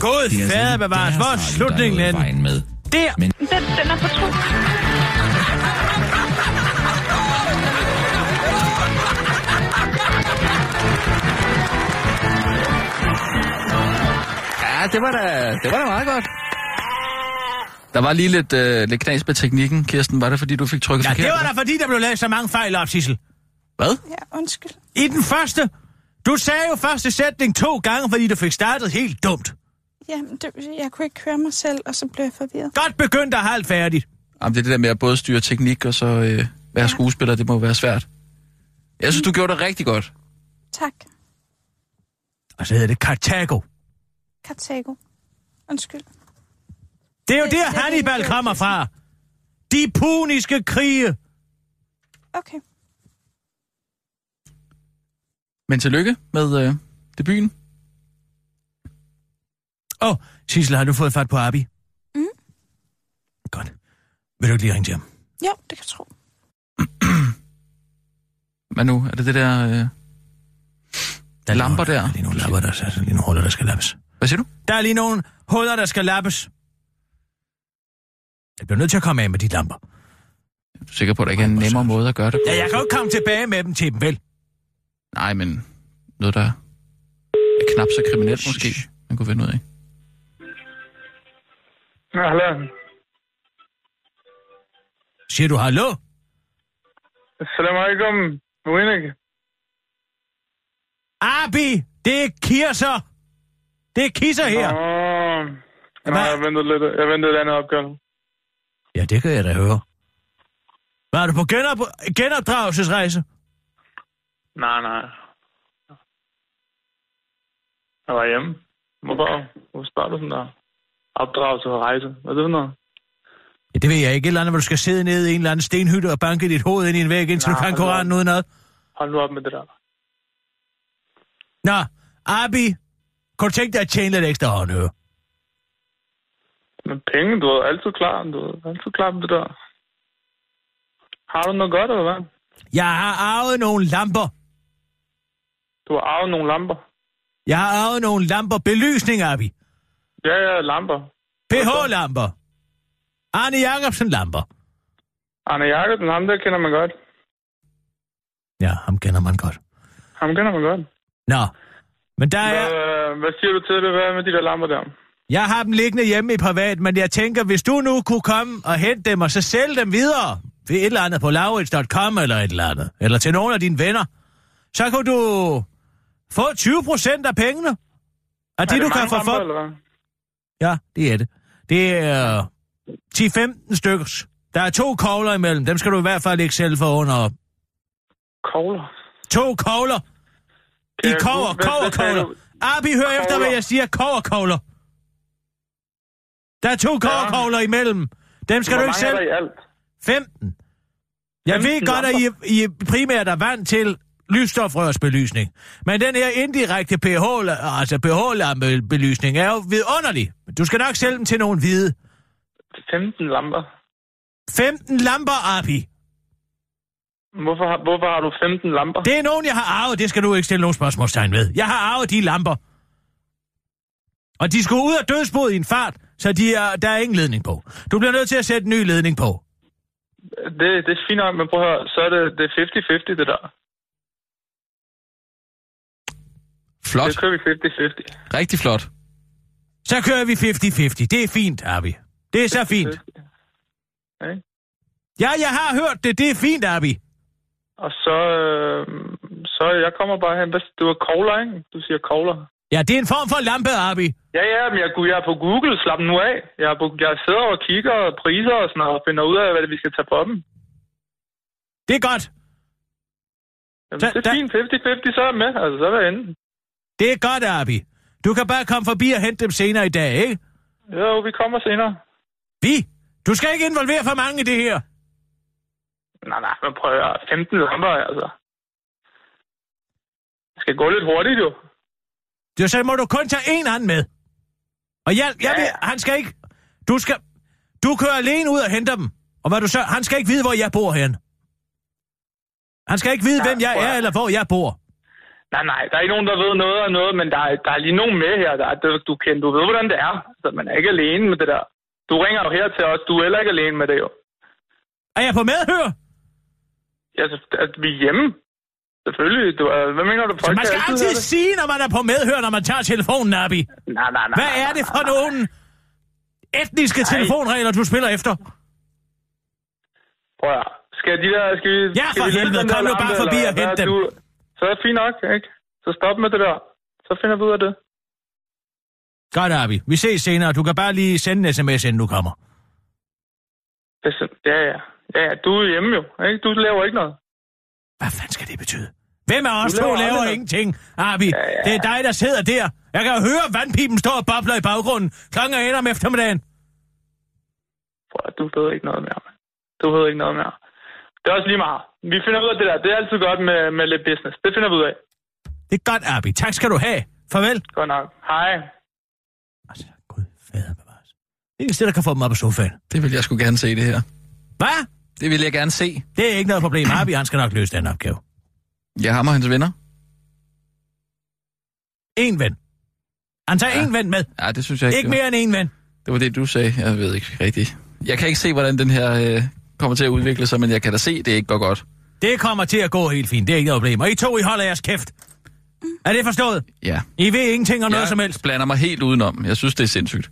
God altså fader ikke bevares, hvor er radio, der er slutningen med. Der! Men Den, den er på tro. Ja, det var da, det var da meget godt. Der var lige lidt, øh, lidt knas med teknikken, Kirsten. Var det, fordi du fik trykket Ja, forkert? det var da fordi, der blev lavet så mange fejl op, Sissel. Hvad? Ja, undskyld. I den første. Du sagde jo første sætning to gange, fordi du fik startet helt dumt. Jamen, det, jeg kunne ikke høre mig selv, og så blev jeg forvirret. Godt begyndt og halvt færdigt. Jamen, det er det der med at både styre teknik og så øh, være skuespiller, det må være svært. Jeg synes, du gjorde det rigtig godt. Tak. Og så hedder det Karthago. Kartago. Undskyld. Det er jo Det- der, Hannibal kommer fra. De puniske krige. Okay. Men tillykke med øh, debuten. Åh, oh, Sissel, har du fået fat på Abi? Mhm. Godt. Vil du ikke lige ringe til ham? Jo, det kan jeg tro. [clears throat] Hvad nu? Er det det der... Øh... Der er Lamper nogle, der. Der er lige nogle lamper, der, der er lige nogle huller, der skal lappes. Hvad siger du? Der er lige nogle huller, der skal lappes. Jeg bliver nødt til at komme af med de lamper. Er du sikker på, at der ikke er en nemmere måde at gøre det på? Ja, jeg kan jo ikke komme tilbage med dem til dem, vel? Nej, men noget, der er knap så kriminelt måske, man kunne finde ud af. Ja, hallo. Siger du hallo? Assalamu alaikum. Uenig. Abi, det er kirser. Det er kisser her. Åh, Hvad? nej, jeg ventede lidt. Jeg ventede et andet opgør. Ja, det kan jeg da høre. Var du på genop- genopdragelsesrejse? Nej, nej. Jeg var hjemme. Hvorfor? Hvorfor spørger du sådan der? Opdragelse og rejse. Hvad er det for noget? Ja, det ved jeg ikke. Et eller andet, hvor du skal sidde nede i en eller anden stenhytte og banke dit hoved ind i en væg, indtil Nej, du kan koranen uden noget. Hold nu op med det der. Nå, Abi, kunne du tænke dig at tjene lidt ekstra håndøre? Men penge, du er altid klar. Du er altid klar med det der. Har du noget godt, eller hvad? Jeg har arvet nogle lamper. Du har arvet nogle lamper. Jeg har arvet nogle lamper. Belysning, Abi. Ja, ja, lamper. PH-lamper. Arne Jacobsen-lamper. Arne Jacobsen, ham der kender man godt. Ja, ham kender man godt. Ham kender man godt. Nå, men der Hvad, er... øh, hvad siger du til det? Hvad med de der lamper der? Jeg har dem liggende hjemme i privat, men jeg tænker, hvis du nu kunne komme og hente dem, og så sælge dem videre ved et eller andet på laurits.com eller et eller andet, eller til nogle af dine venner, så kunne du få 20 procent af pengene. Af er det, du kan få for... eller? Ja, det er det. Det er 10-15 stykker. Der er to kogler imellem. Dem skal du i hvert fald ikke sælge for under. Kogler? To kogler. I kover, sagde kogler. Abi, hør efter, hvad Kogler. jeg siger. Kover, kogler. Der er to koverkogler imellem. Dem skal Hvor du ikke mange er selv... der i alt? 15. Jeg 15 ved godt, at I, I primært er vant til lysstofrørsbelysning. Men den her indirekte pH, altså pH-lampebelysning er jo vidunderlig. Du skal nok sælge dem til nogen hvide. 15 lamper. 15 lamper, Abi. Hvorfor har, hvorfor har du 15 lamper? Det er nogen, jeg har arvet. Det skal du ikke stille nogen spørgsmålstegn ved. Jeg har arvet de lamper. Og de skulle ud af dødsbod i en fart, så de er, der er ingen ledning på. Du bliver nødt til at sætte en ny ledning på. Det, det er fint nok, men prøv at høre, så er det, det er 50-50 det der. Flot. Det kører vi 50-50. Rigtig flot. Så kører vi 50-50. Det er fint, Abi. Det er så fint. Okay. Ja, jeg har hørt det. Det er fint, Abi. Og så, øh, så jeg kommer bare hen. Det var kogler, ikke? Du siger kogler. Ja, det er en form for lampe, Abi. Ja, ja, men jeg, jeg er på Google. Slap nu af. Jeg, er på, jeg sidder og kigger og priser og sådan noget, og finder ud af, hvad det, vi skal tage på dem. Det er godt. Jamen, Så det er der- fint. 50-50, så er jeg med. Altså, så er jeg inde. Det er godt, Abi. Du kan bare komme forbi og hente dem senere i dag, ikke? Jo, vi kommer senere. Vi? Du skal ikke involvere for mange i det her. Nej, nej, men prøv at høre. 15 lamper, altså. Det skal gå lidt hurtigt, jo. Det så må du kun tage en anden med. Og jeg, jeg Ja, ja. han skal ikke... Du skal... Du kører alene ud og henter dem. Og hvad du så... Han skal ikke vide, hvor jeg bor hen. Han skal ikke vide, Ja, hvem jeg er, eller hvor jeg bor. Nej, nej, der er ikke nogen, der ved noget og noget, men der er, der er lige nogen med her. Der er, du, kender, du ved, hvordan det er. Så man er ikke alene med det der. Du ringer jo her til os. Du er heller ikke alene med det, jo. Er jeg på medhør? Ja, så, at vi er hjemme. Selvfølgelig. Du, er, hvad mener du? Folk man skal altid det. sige, når man er på medhør, når man tager telefonen, Abi. Nej, nej, nej. Hvad er det for nej. nogle etniske Nej. telefonregler, du spiller efter? Prøv at. Skal de der... Skal vi, Ja, skal for lægge helvede. Kom nu bare forbi og hent dem. Du, så er det fint nok, ikke? Så stop med det der. Så finder vi ud af det. Godt, Abi. Vi ses senere. Du kan bare lige sende en sms, inden du kommer. Det er Ja, ja. Ja, du er hjemme jo. Ikke? Du laver ikke noget. Hvad fanden skal det betyde? Hvem af os Du to laver laver ingenting, Abi? Ja, ja. Det er dig, der sidder der. Jeg kan høre, vandpipen står og bobler i baggrunden. Klokken er om eftermiddagen. Prøv du ved ikke noget mere. mand. Du ved ikke noget mere. Det er også lige meget. Vi finder ud af det der. Det er altid godt med, med lidt business. Det finder vi ud af. Det er godt, Abi. Tak skal du have. Farvel. Godt nok. Hej. Altså, gud, fader bevares. Det eneste, der kan få dem op af sofaen. Det vil jeg sgu gerne se, det her. Hvad? Det vil jeg gerne se. Det er ikke noget problem. [clears throat] Harvey, han skal nok løse den opgave. Ja, ham og hans venner. En ven. Han tager ja. en ven med. Ja, det synes jeg ikke. Ikke det mere end en ven. Det var det, du sagde. Jeg ved ikke rigtigt. Jeg kan ikke se, hvordan den her øh, kommer til at udvikle sig, men jeg kan da se, det ikke går godt. Det kommer til at gå helt fint. Det er ikke noget problem. Og I to, I holder jeres kæft. Er det forstået? Ja. I ved ingenting om noget som helst. Jeg blander mig helt udenom. Jeg synes, det er sindssygt.